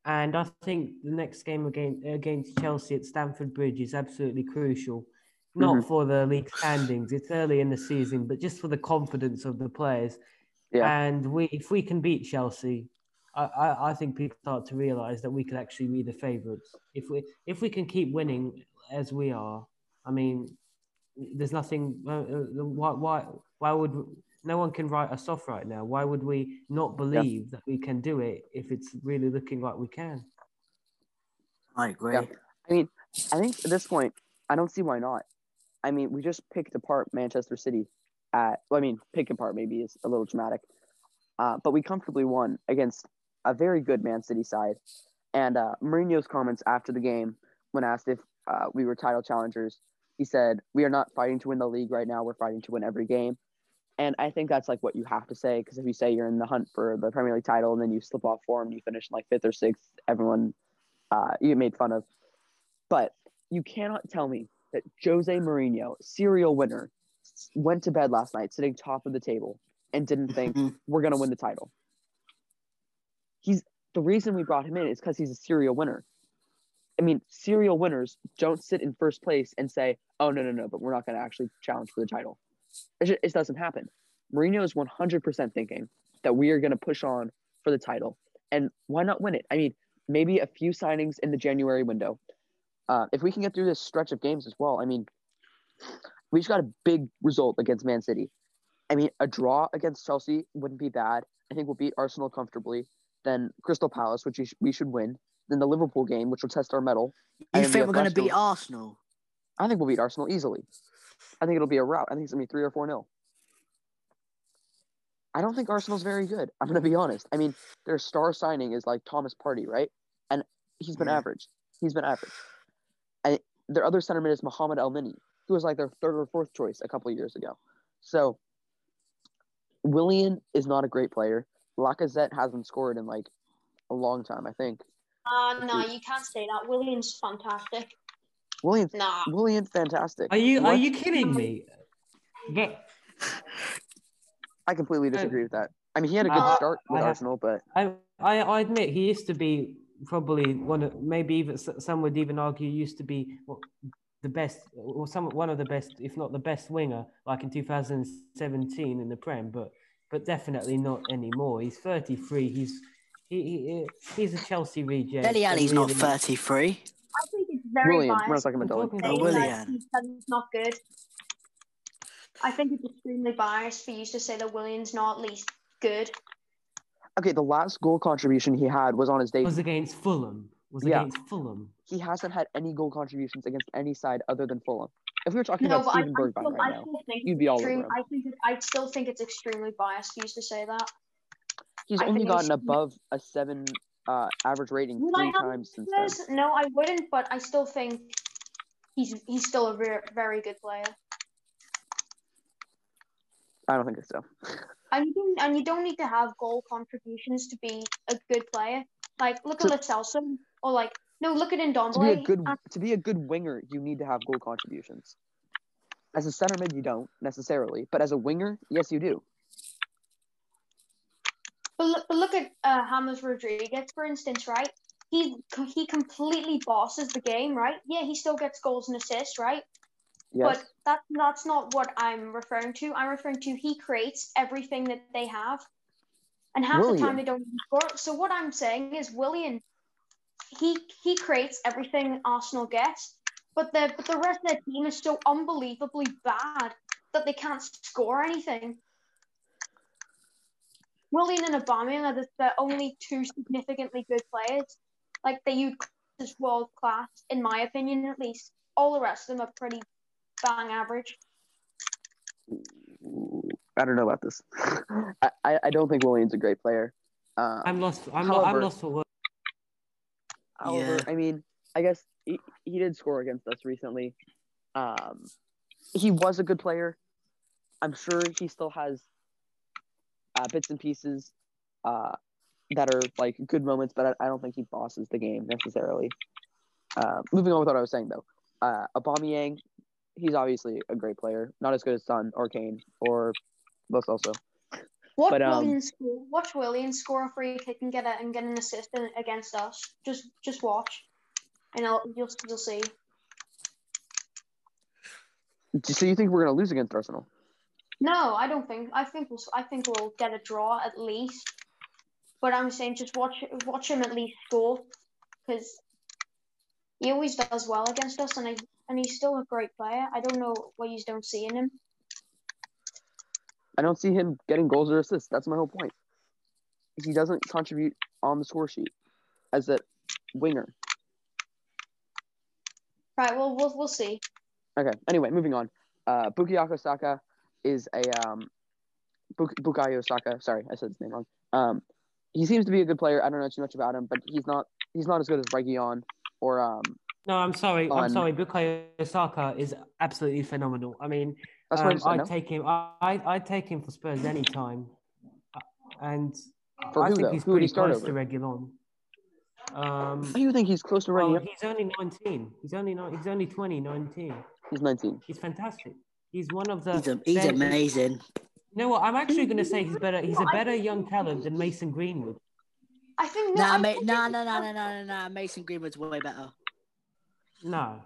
and I think the next game against against Chelsea at Stamford Bridge is absolutely crucial. Not Mhm. for the league standings; it's early in the season, but just for the confidence of the players. Yeah. And we, if we can beat Chelsea, I, I, I think people start to realise that we could actually be the favourites. If we if we can keep winning as we are, I mean, there's nothing. Uh, uh, why why why would no one can write us off right now? Why would we not believe that we can do it if it's really looking like we can? I agree. Yeah. I mean, I think at this point, I don't see why not. I mean, we just picked apart Manchester City at, well, I mean, pick apart maybe is a little dramatic, uh, but we comfortably won against a very good Man City side. And uh, Mourinho's comments after the game, when asked if uh, we were title challengers, he said, We are not fighting to win the league right now. We're fighting to win every game. And I think that's like what you have to say because if you say you're in the hunt for the Premier League title and then you slip off form and you finish in like fifth or sixth, everyone uh, you made fun of. But you cannot tell me that Jose Mourinho, serial winner, went to bed last night sitting top of the table and didn't (laughs) think we're gonna win the title. He's the reason we brought him in is because he's a serial winner. I mean, serial winners don't sit in first place and say, "Oh no, no, no," but we're not going to actually challenge for the title. It, ju- it doesn't happen. Mourinho is 100% thinking that we are going to push on for the title, and why not win it? I mean, maybe a few signings in the January window. Uh, if we can get through this stretch of games as well, I mean, we just got a big result against Man City. I mean, a draw against Chelsea wouldn't be bad. I think we'll beat Arsenal comfortably. Then Crystal Palace, which we, sh- we should win. Then the Liverpool game, which will test our mettle. You And then we think we're going to beat Arsenal? I think we'll beat Arsenal easily. I think it'll be a rout. I think it's gonna be three or four nil. I don't think Arsenal's very good. I'm gonna be honest. I mean, their star signing is like Thomas Partey, right? And he's been Yeah. average. He's been average. And their other centerman is Mohamed Elneny, who was like their third or fourth choice a couple of years ago. So Willian is not a great player. Lacazette hasn't scored in like a long time, I think. Uh, no, you can't say that. Willian's fantastic. Willian's Nah. Willian's fantastic. Are you are you kidding me? But I completely disagree with that. I mean, he had a good Uh, start with I have- Arsenal, but I, I I admit he used to be probably one of maybe even some would even argue used to be the best or some one of the best if not the best winger like in 2017 in the Prem but but definitely not anymore he's 33 he's he, he he's a Chelsea reject Deli and Ali's not 33. I think it's very Willian, we're not biased. talking about Dele. I'm Oh, saying about Willian. that he's, that he's not good. I think it's extremely biased for you to say that Willian's not at least good. Okay, the last goal contribution he had was on his debut. was against Fulham was Yeah. against Fulham He hasn't had any goal contributions against any side other than Fulham. If we were talking No, about but I, I, Steven Bergwijn still, right I now, still think you'd be all over him. I think it, I still think it's extremely biased for you to say that. he's I only think gotten above a seven uh, average rating Would three times since then. No, I wouldn't, but I still think he's he's still a very, very good player. I don't think so. (laughs) And you don't and you don't need to have goal contributions to be a good player. Like look at To- Lo Celso, or like no, look at Ndombele. To be a good and- to be a good winger, you need to have goal contributions. As a center mid, you don't necessarily, but as a winger, yes, you do. But look, but look at uh, James Rodriguez, for instance, right? He he completely bosses the game, right? Yeah, he still gets goals and assists, right? Yes. But that's that's not what I'm referring to. I'm referring to he creates everything that they have, and half the time they don't even score. So what I'm saying is Willian, he he creates everything Arsenal gets, but the but the rest of their team is so unbelievably bad that they can't score anything. Willian and Aubameyang are the, the only two significantly good players. Like they use as world class, in my opinion, at least. All the rest of them are pretty bang average. I don't know about this. (laughs) I, I, I don't think Willian's a great player. Um, I'm lost I'm, lo- I'm However- lost for words However, Yeah. I mean, I guess he, he did score against us recently. Um, he was a good player. I'm sure he still has uh, bits and pieces uh, that are like good moments, but I, I don't think he bosses the game necessarily. Uh, moving on with what I was saying though, uh, Aubameyang, he's obviously a great player, not as good as Son or Kane or Lo Celso. Watch But, um, Willian score. Watch Willian score a free kick and get a, and get an assist in, against us. Just just watch, and I'll, you'll you'll see. So you think we're gonna lose against Arsenal? No, I don't think. I think we'll I think we'll get a draw at least. But I'm saying just watch watch him at least score, because he always does well against us, and I, and he's still a great player. I don't know what you don't see in him. I don't see him getting goals or assists. That's my whole point. He doesn't contribute on the score sheet as a winger. Right. Well, we'll we'll see. Okay. Anyway, moving on. Uh, Bukayo Saka is a um, Buk- Bukayo Saka. Sorry, I said his name wrong. Um, he seems to be a good player. I don't know too much about him, but he's not. He's not as good as Reguilon or um. No, I'm sorry. on- I'm sorry. Bukayo Saka is absolutely phenomenal. I mean, That's I Um, I'd no. take him. I I'd, I'd take him for Spurs anytime, Uh, and For I who, think though? he's Who he pretty start close over? to Reguilon. Um, Why do you think he's close to well, he's only 19. He's only not. He's only 20, 19. He's 19. He's fantastic. He's one of the. He's, a, he's amazing. You know what? I'm actually going to say he's better. He's a better young talent than Mason Greenwood. I think no. Nah, I mate, no, no, no, nah, is- nah, nah, nah, nah, nah. Mason Greenwood's way better. No.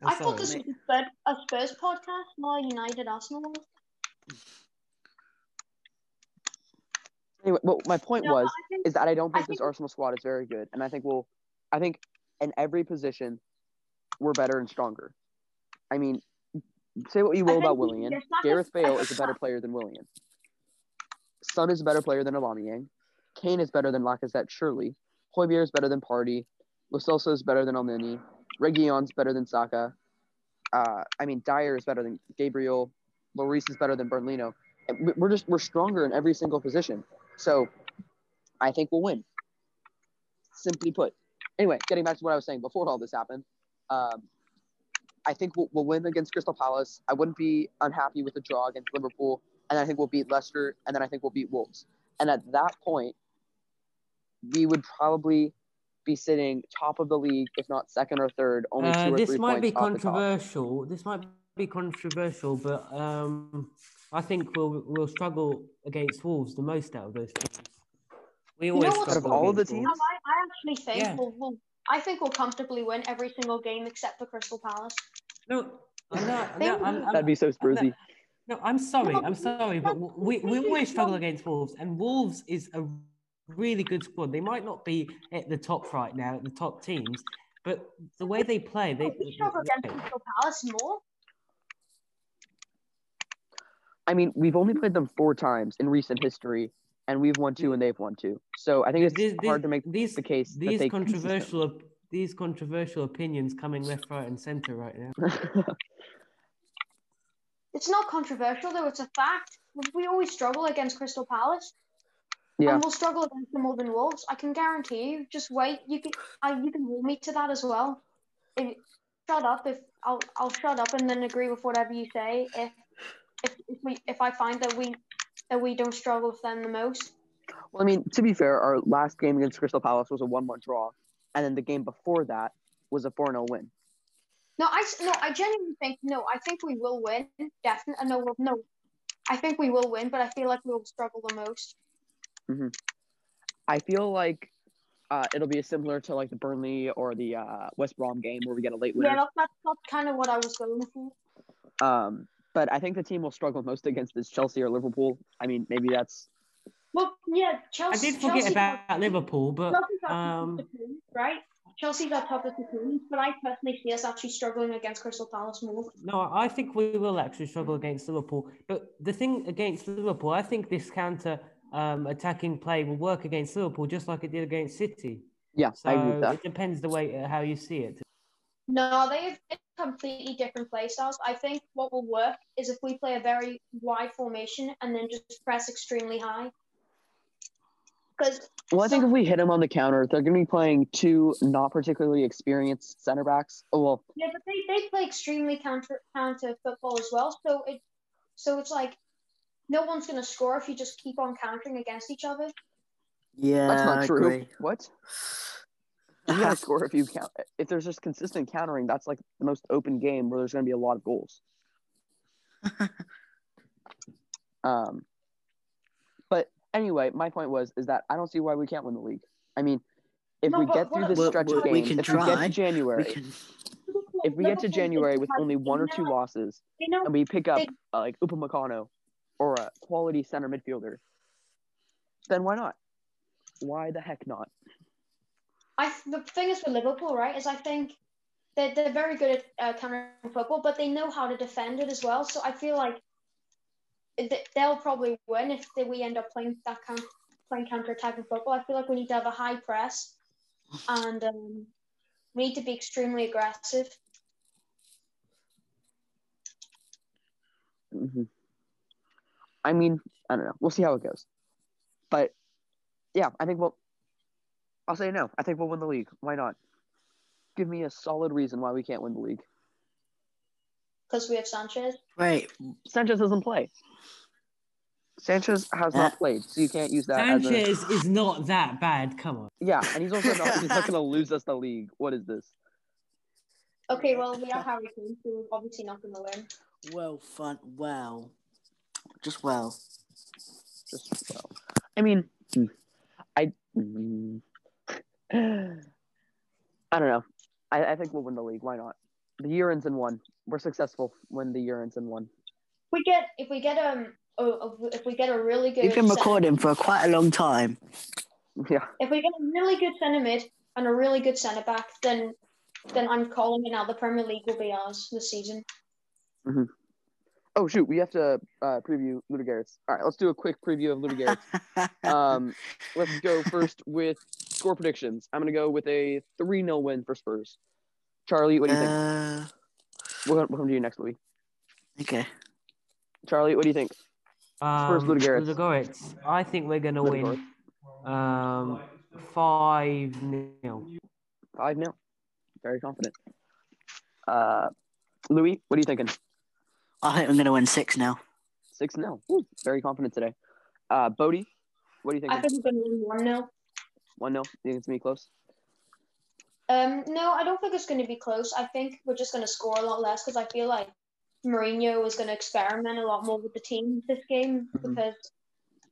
I'm I thought sorry. this was a Spurs, podcast, not a United Arsenal one. Anyway, well, my point No, was think is that I don't I think this think- Arsenal squad is very good, and I think we'll, I think in every position, we're better and stronger. I mean, say what you will about Willian, Gareth Bale (laughs) is a better player than Willian. Son is a better player than Aubameyang. Kane is better than Lacazette, surely. Højbjerg is better than Partey. Lacelso is better than Elneny. Reguilon's better than Saka. Uh, I mean, Dier is better than Gabriel. Lloris is better than Bernd Leno. We- We're just we're stronger in every single position. So, I think we'll win. Simply put. Anyway, getting back to what I was saying before all this happened, um, I think we'll, we'll win against Crystal Palace. I wouldn't be unhappy with a draw against Liverpool, and I think we'll beat Leicester, and then I think we'll beat Wolves. And at that point, we would probably be sitting top of the league, if not second or third, only Uh, two or this three might points be off the top. controversial. This might be controversial, but um, I think we'll we'll struggle against Wolves the most out of those teams. We know always what's- struggle Out of all the teams? I, I actually think Yeah. we'll, we'll. I think we'll comfortably win every single game except for Crystal Palace. No, I'm not. They No, will. I'm, I'm, That'd be so I'm spruzy. No, I'm sorry. I'm sorry, but no, we, we always struggle against Wolves, and Wolves is a really good squad. They might not be at the top right now, at the top teams, but the way they play, they. we struggle against Crystal Palace more. I mean, we've only played them four times in recent history, and we've won two and they've won two. So I think it's These- hard these- to make these the case that these they controversial op- these controversial opinions coming left, right, and centre right now. (laughs) It's not controversial though; it's a fact. We always struggle against Crystal Palace, yeah, and we'll struggle against the more than Wolves. I can guarantee you. Just wait. You can. I, you can hold me to that as well. If, shut up. If I'll, I'll shut up and then agree with whatever you say. If, if, if we, if I find that we, that we don't struggle with them the most. Well, I mean, to be fair, our last game against Crystal Palace was a one-one draw, and then the game before that was a 4-0 win. No, I no, I genuinely think no. I think we will win. Definitely, no, we'll- no. I think we will win, but I feel like we'll struggle the most. I feel like uh, it'll be similar to like the Burnley or the uh, West Brom game where we get a late win. Yeah, that's, that's, that's kind of what I was going for. Um, but I think the team will struggle most against is Chelsea or Liverpool. I mean, maybe that's Well, yeah, Chelsea. I did forget Chelsea about Liverpool, but Chelsea's our um, toughest opponent, right? Chelsea's our toughest opponent, but I personally see us actually struggling against Crystal Palace more. No, I think we will actually struggle against Liverpool. But the thing against Liverpool, I think this counter um, attacking play will work against Liverpool just like it did against City. yeah, So I agree with that. it depends the way uh, how you see it. No, they have completely different play styles. I think what will work is if we play a very wide formation and then just press extremely high. Because Well, I think if we hit them on the counter, they're going to be playing two not particularly experienced center backs. Oh, well, yeah, but they, they play extremely counter counter football as well. So it so it's like no one's gonna score if you just keep on countering against each other. Yeah, that's not I true. agree. What? You gotta (laughs) score if you count. If there's just consistent countering, that's like the most open game where there's going to be a lot of goals. (laughs) um, but anyway, my point was is that I don't see why we can't win the league. I mean, if No, we get through this Well, stretch of games, if we get to January, We can. if we get to January with only one or two losses, and we pick up uh, like Upamecano or a quality center midfielder, then why not? Why the heck not? I the thing is with Liverpool, right? Is I think they're they're very good at uh, countering football, but they know how to defend it as well. So I feel like th- they'll probably win if we end up playing that kind playing counter attacking football. I feel like we need to have a high press, and um, we need to be extremely aggressive. hmm I mean, I don't know. We'll see how it goes. But yeah, I think we'll. I'll say no. I think we'll win the league. Why not? Give me a solid reason why we can't win the league. because we have Sanchez. Wait, Sanchez doesn't play. Sanchez has Uh, not played, so you can't use that as a Sanchez is not that bad. Come on. yeah. And he's also not. He's not (laughs) going to lose us the league. What is this? Okay, well we have Harry Kane, so we're obviously not going to win. well, fun, well, just well. Just well, I mean, I. mm, (sighs) I don't know. I, I think we'll win the league. Why not? The year ends in one. We're successful when the year ends in one. We get if we get um oh, if we get a really good We've been cent- recording for quite a long time. (laughs) Yeah. if we get a really good centre mid and a really good centre back, then then I'm calling it now. The Premier League will be ours this season. Oh shoot, we have to uh, preview Ludogorets. All right, let's do a quick preview of Ludogorets. (laughs) um, let's go first with score predictions. I'm gonna go with a three 0 win for Spurs. Charlie, what do you think? uh, We'll, we'll come to you next, Louis. okay. Charlie, what do you think? Um, Ludogorets. Ludogorets. I think we're gonna win. Um, five nil. Five 0 Very confident. Uh, Louis, what are you thinking? I think I'm gonna win six now. Six 0 Very confident today. Uh, Bodie, what do you think? I think? think we're going to win one 0 One 0 You think it's gonna be close? Um, no, I don't think it's going to be close. I think we're just going to score a lot less because I feel like Mourinho is going to experiment a lot more with the team this game Mhm. because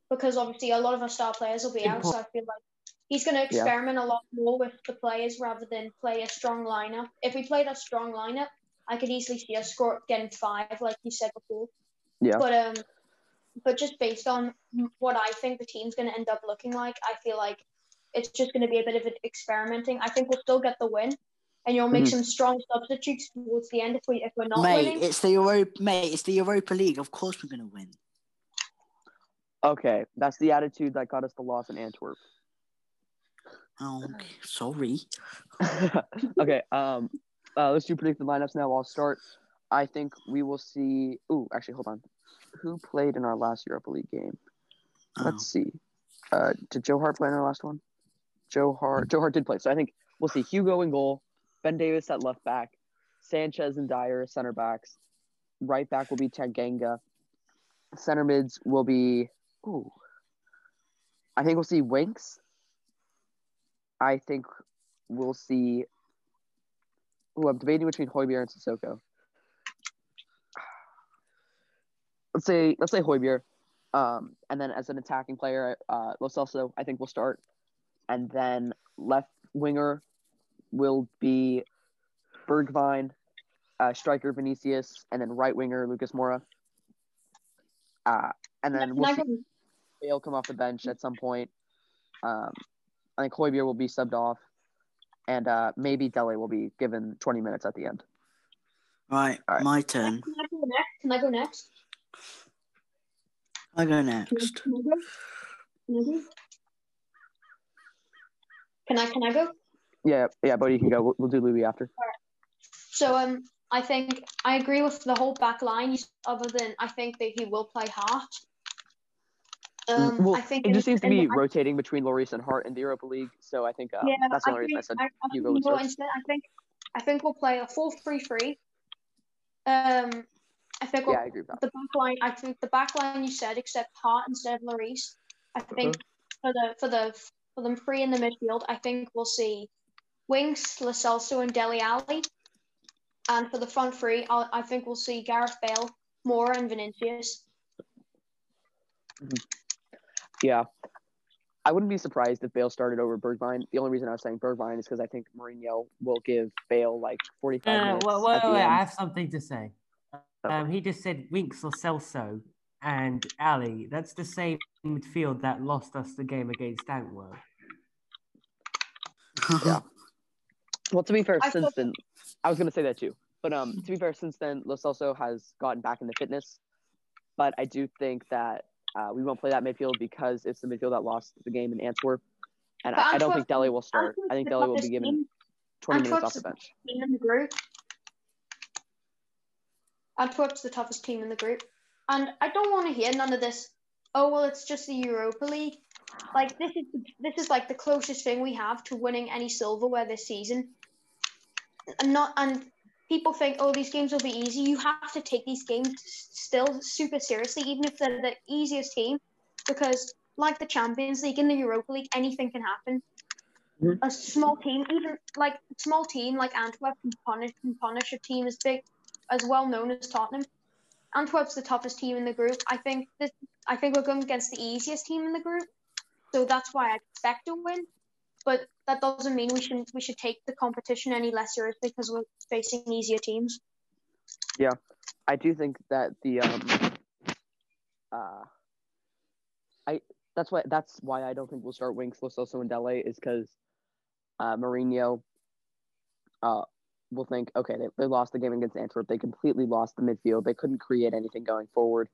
because obviously a lot of our star players will be out. So I feel like he's going to experiment a lot more with the players rather than play a strong lineup. If we played a strong lineup, I could easily see us score getting five, like you said before. Yeah. But um, but just based on what I think the team's going to end up looking like, I feel like it's just going to be a bit of an experimenting. I think we'll still get the win, and you'll make Mhm. some strong substitutes towards the end if we if we're not mate, winning. it's the Europa. Mate, it's the Europa League. Of course we're gonna win. Okay, that's the attitude that got us the loss in Antwerp. Oh, okay. sorry. (laughs) okay, um, uh, let's do predicted lineups now. I'll start. I think we will see. Ooh, actually, hold on. Who played in our last Europa League game? Oh. Let's see. Uh, did Joe Hart play in our last one? Joe Hart. Joe Hart did play. So I think we'll see Hugo in goal, Ben Davies at left back, Sanchez and Dier center backs. Right back will be Tanganga. Center mids will be. Ooh. I think we'll see Winks. I think we'll see. Ooh, I'm debating between Højbjerg and Sissoko. (sighs) Let's say let's say Højbjerg. Um, and then as an attacking player, uh, Lo Celso, I think we'll start, and then left winger will be Bergwijn, uh, striker Vinicius, and then right winger Lucas Moura. Uh, and then Can we'll I see go- Bale come off the bench at some point. Um, I think Højbjerg will be subbed off, and uh, maybe Dele will be given 20 minutes at the end. Right, All right. my turn. Can I go next? Can I go next? I go Can I- next. Can I go? Can I go? Can I? Go? Yeah, yeah, but you can go. We'll, we'll do Louis after. So um, I think I agree with the whole back line. Other than I think that he will play Hart. Um, Mm, well, I think it just seems to be I- rotating between Lloris and Hart in the Europa League, so I think uh, yeah, that's the I only reason I think, said I, I think Hugo would we'll start. instead, I think I think we'll play a four three three. Um, I think we'll, Yeah, I agree with that. the back line. I think the back line you said, except Hart instead of Lloris. I think Uh-huh. for the for the for them free in the midfield, I think we'll see Winks, Lo Celso, and Dele Alli. And for the front three, I'll, I think we'll see Gareth Bale, Moura, and Vinicius. Yeah. I wouldn't be surprised if Bale started over Bergwijn. The only reason I was saying Bergwijn is because I think Mourinho will give Bale like 45 Uh, minutes wait, wait, wait. I have something to say. Um, he just said Winks or Celso and Alli. That's the same midfield that lost us the game against Antwerp. Yeah. Well, to be fair, I since thought- then, I was going to say that too. But um, to be fair, since then, Lo Celso has gotten back into fitness. But I do think that uh, we won't play that midfield because it's the midfield that lost the game in Antwerp. And But I, I don't think Dele will start. Antwerp's I think the Dele will be given team- 20 minutes off Antwerp's the the bench. team in the group. Antwerp's the toughest team in the group. And I don't want to hear none of this. Oh well, it's just the Europa League. Like this is this is like the closest thing we have to winning any silverware this season. And not and people think, oh, these games will be easy. You have to take these games still super seriously, even if they're the easiest team, because like the Champions League and the Europa League, anything can happen. Mhm. A small team, even like a small team like Antwerp can punish can punish a team as big as well known as Tottenham. Antwerp's the toughest team in the group. I think this I think we're going against the easiest team in the group. So that's why I expect to win. But that doesn't mean we should we should take the competition any less seriously because we're facing easier teams. Yeah, I do think that the um uh I that's why that's why I don't think we'll start Winks, Lo Celso, and Dele is because uh Mourinho uh will think okay they, they lost the game against Antwerp they completely lost the midfield they couldn't create anything going forward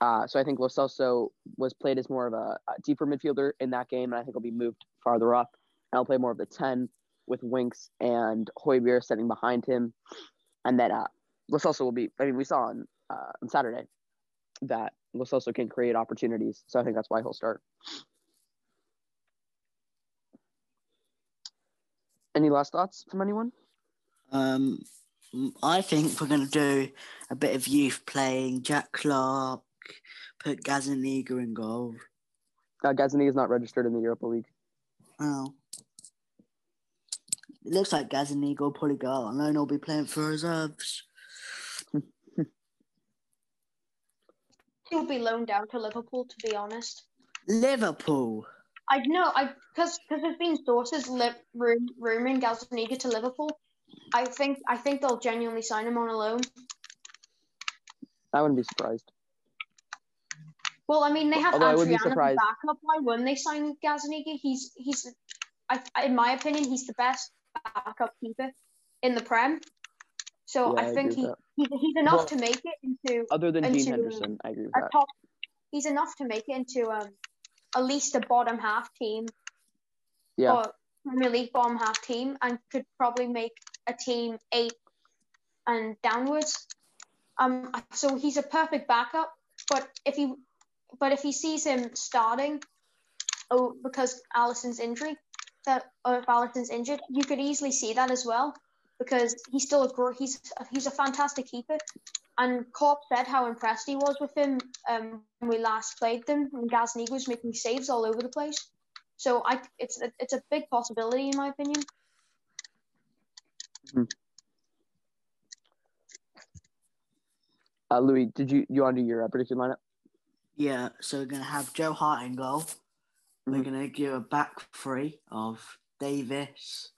uh so I think Lo Celso was played as more of a, a deeper midfielder in that game and I think he'll be moved farther up and I'll play more of the ten with Winks and Højbjerg sitting behind him and then uh Lo Celso will be. I mean, we saw on uh, on Saturday that Lo Celso can create opportunities, so I think that's why he'll start. Any last thoughts from anyone? Um, I think we're going to do a bit of youth playing. Jack Clarke, put Gazzaniga in goal. Uh, Gazzaniga is not registered in the Europa League. Oh. It looks like Gazzaniga will probably go out alone or be playing for reserves. (laughs) He'll be loaned down to Liverpool, to be honest. Liverpool. I know, I because because there's been sources li- room, rumouring Gazzaniga to Liverpool. I think I think they'll genuinely sign him on a loan. I wouldn't be surprised. Well, I mean, they have Although I would be Adrian as a surprised. backup. Why wouldn't they sign Gazzaniga? He's he's, I, in my opinion, he's the best backup keeper in the Prem. So Yeah, I I think agree he, with he's, he's enough Well- to make it into Other than Dean Henderson, I agree with that. top. He's enough to make it into um at least a bottom half team Yeah, or Premier League bottom half team, and could probably make a team eight and downwards. Um, so he's a perfect backup. But if he, but if he sees him starting, oh, because Alisson's injury, that or if Alisson's injured, you could easily see that as well, because he's still a he's he's a fantastic keeper. And Klopp said how impressed he was with him um, when we last played them, and Gazzaniga was making saves all over the place. So I, it's a, it's a big possibility in my opinion. Uh, Louis, did you you want to do your uh, prediction lineup? Yeah, so we're going to have Joe Hart in goal. We're Mhm. going to give a back three of Davies.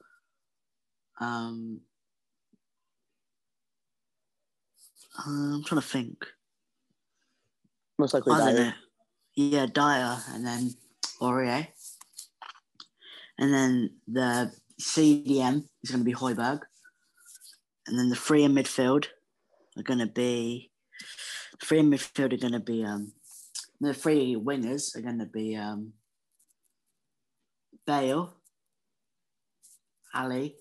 Um, I'm trying to think. Most likely Dier. know. Yeah, Dier and then Aurier. And then the CDM is going to be Højbjerg. And then the three in midfield are going to be three in midfield are going to be um the three wingers are going to be um Bale, Alli,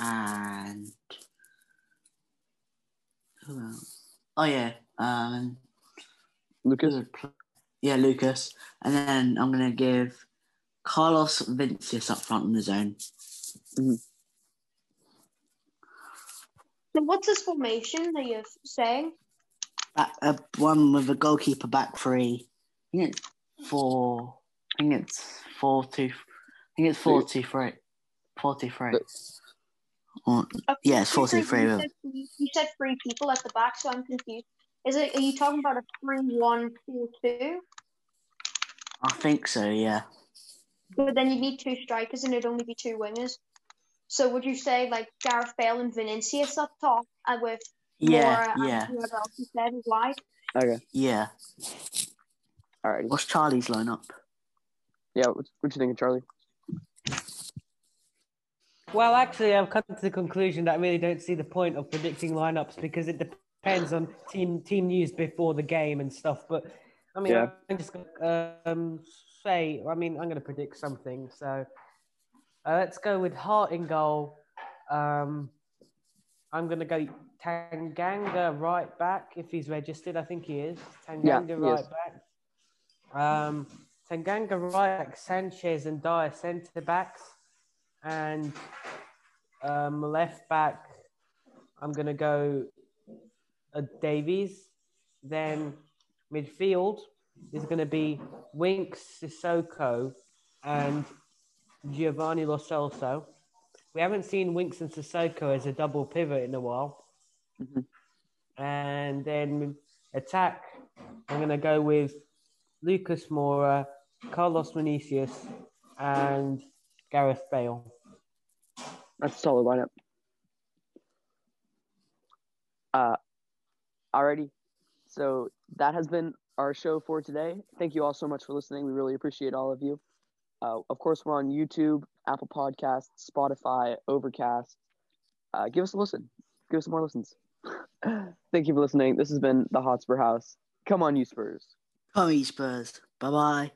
and who else? Oh yeah, um Lucas. Yeah, Lucas. And then I'm going to give Carlos Vinicius up front in the zone. So what's this formation that you're saying? Back, uh, one with a goalkeeper back three. I think it's four. I think it's four two. I think it's four two three. Four two three. Or- Okay, Yeah, it's you 4-2-3, You said, you said three people at the back, so I'm confused. Is it? Are you talking about a three-one-four-two? I think so. Yeah. But then you need two strikers, and it'd only be two wingers. So would you say like Gareth Bale and Vinicius up top, and with Yeah. Moura Yeah. and whoever else you said is wide? Okay. Yeah. All right. What's Charlie's lineup? Yeah. What, what you thinking, Charlie? Well, actually, I've come to the conclusion that I really don't see the point of predicting lineups because it depends on team team news before the game and stuff. But I mean, Yeah. I'm just gonna um, say, I mean, I'm going to predict something. So uh, let's go with Hart in goal. Um, I'm going to go Tanganga right back if he's registered. I think he is. Tanganga is. right back. Um, Tanganga right back, Sanchez and Dier centre backs, and um, left back. I'm gonna go uh, Davies. Then midfield is gonna be Winks, Sissoko, and Giovanni Lo Celso. We haven't seen Winks and Sissoko as a double pivot in a while. Mhm. And then attack, I'm going to go with Lucas Moura, Carlos Vinicius, and Gareth Bale. That's a solid lineup. Uh, alrighty. So that has been our show for today. Thank you all so much for listening. We really appreciate all of you. Uh, of course, we're on YouTube, Apple Podcasts, Spotify, Overcast. Uh, give us a listen. Give us some more listens. (laughs) Thank you for listening. This has been the Hotspur House. Come on, you Spurs. Come on, you Spurs. Bye bye.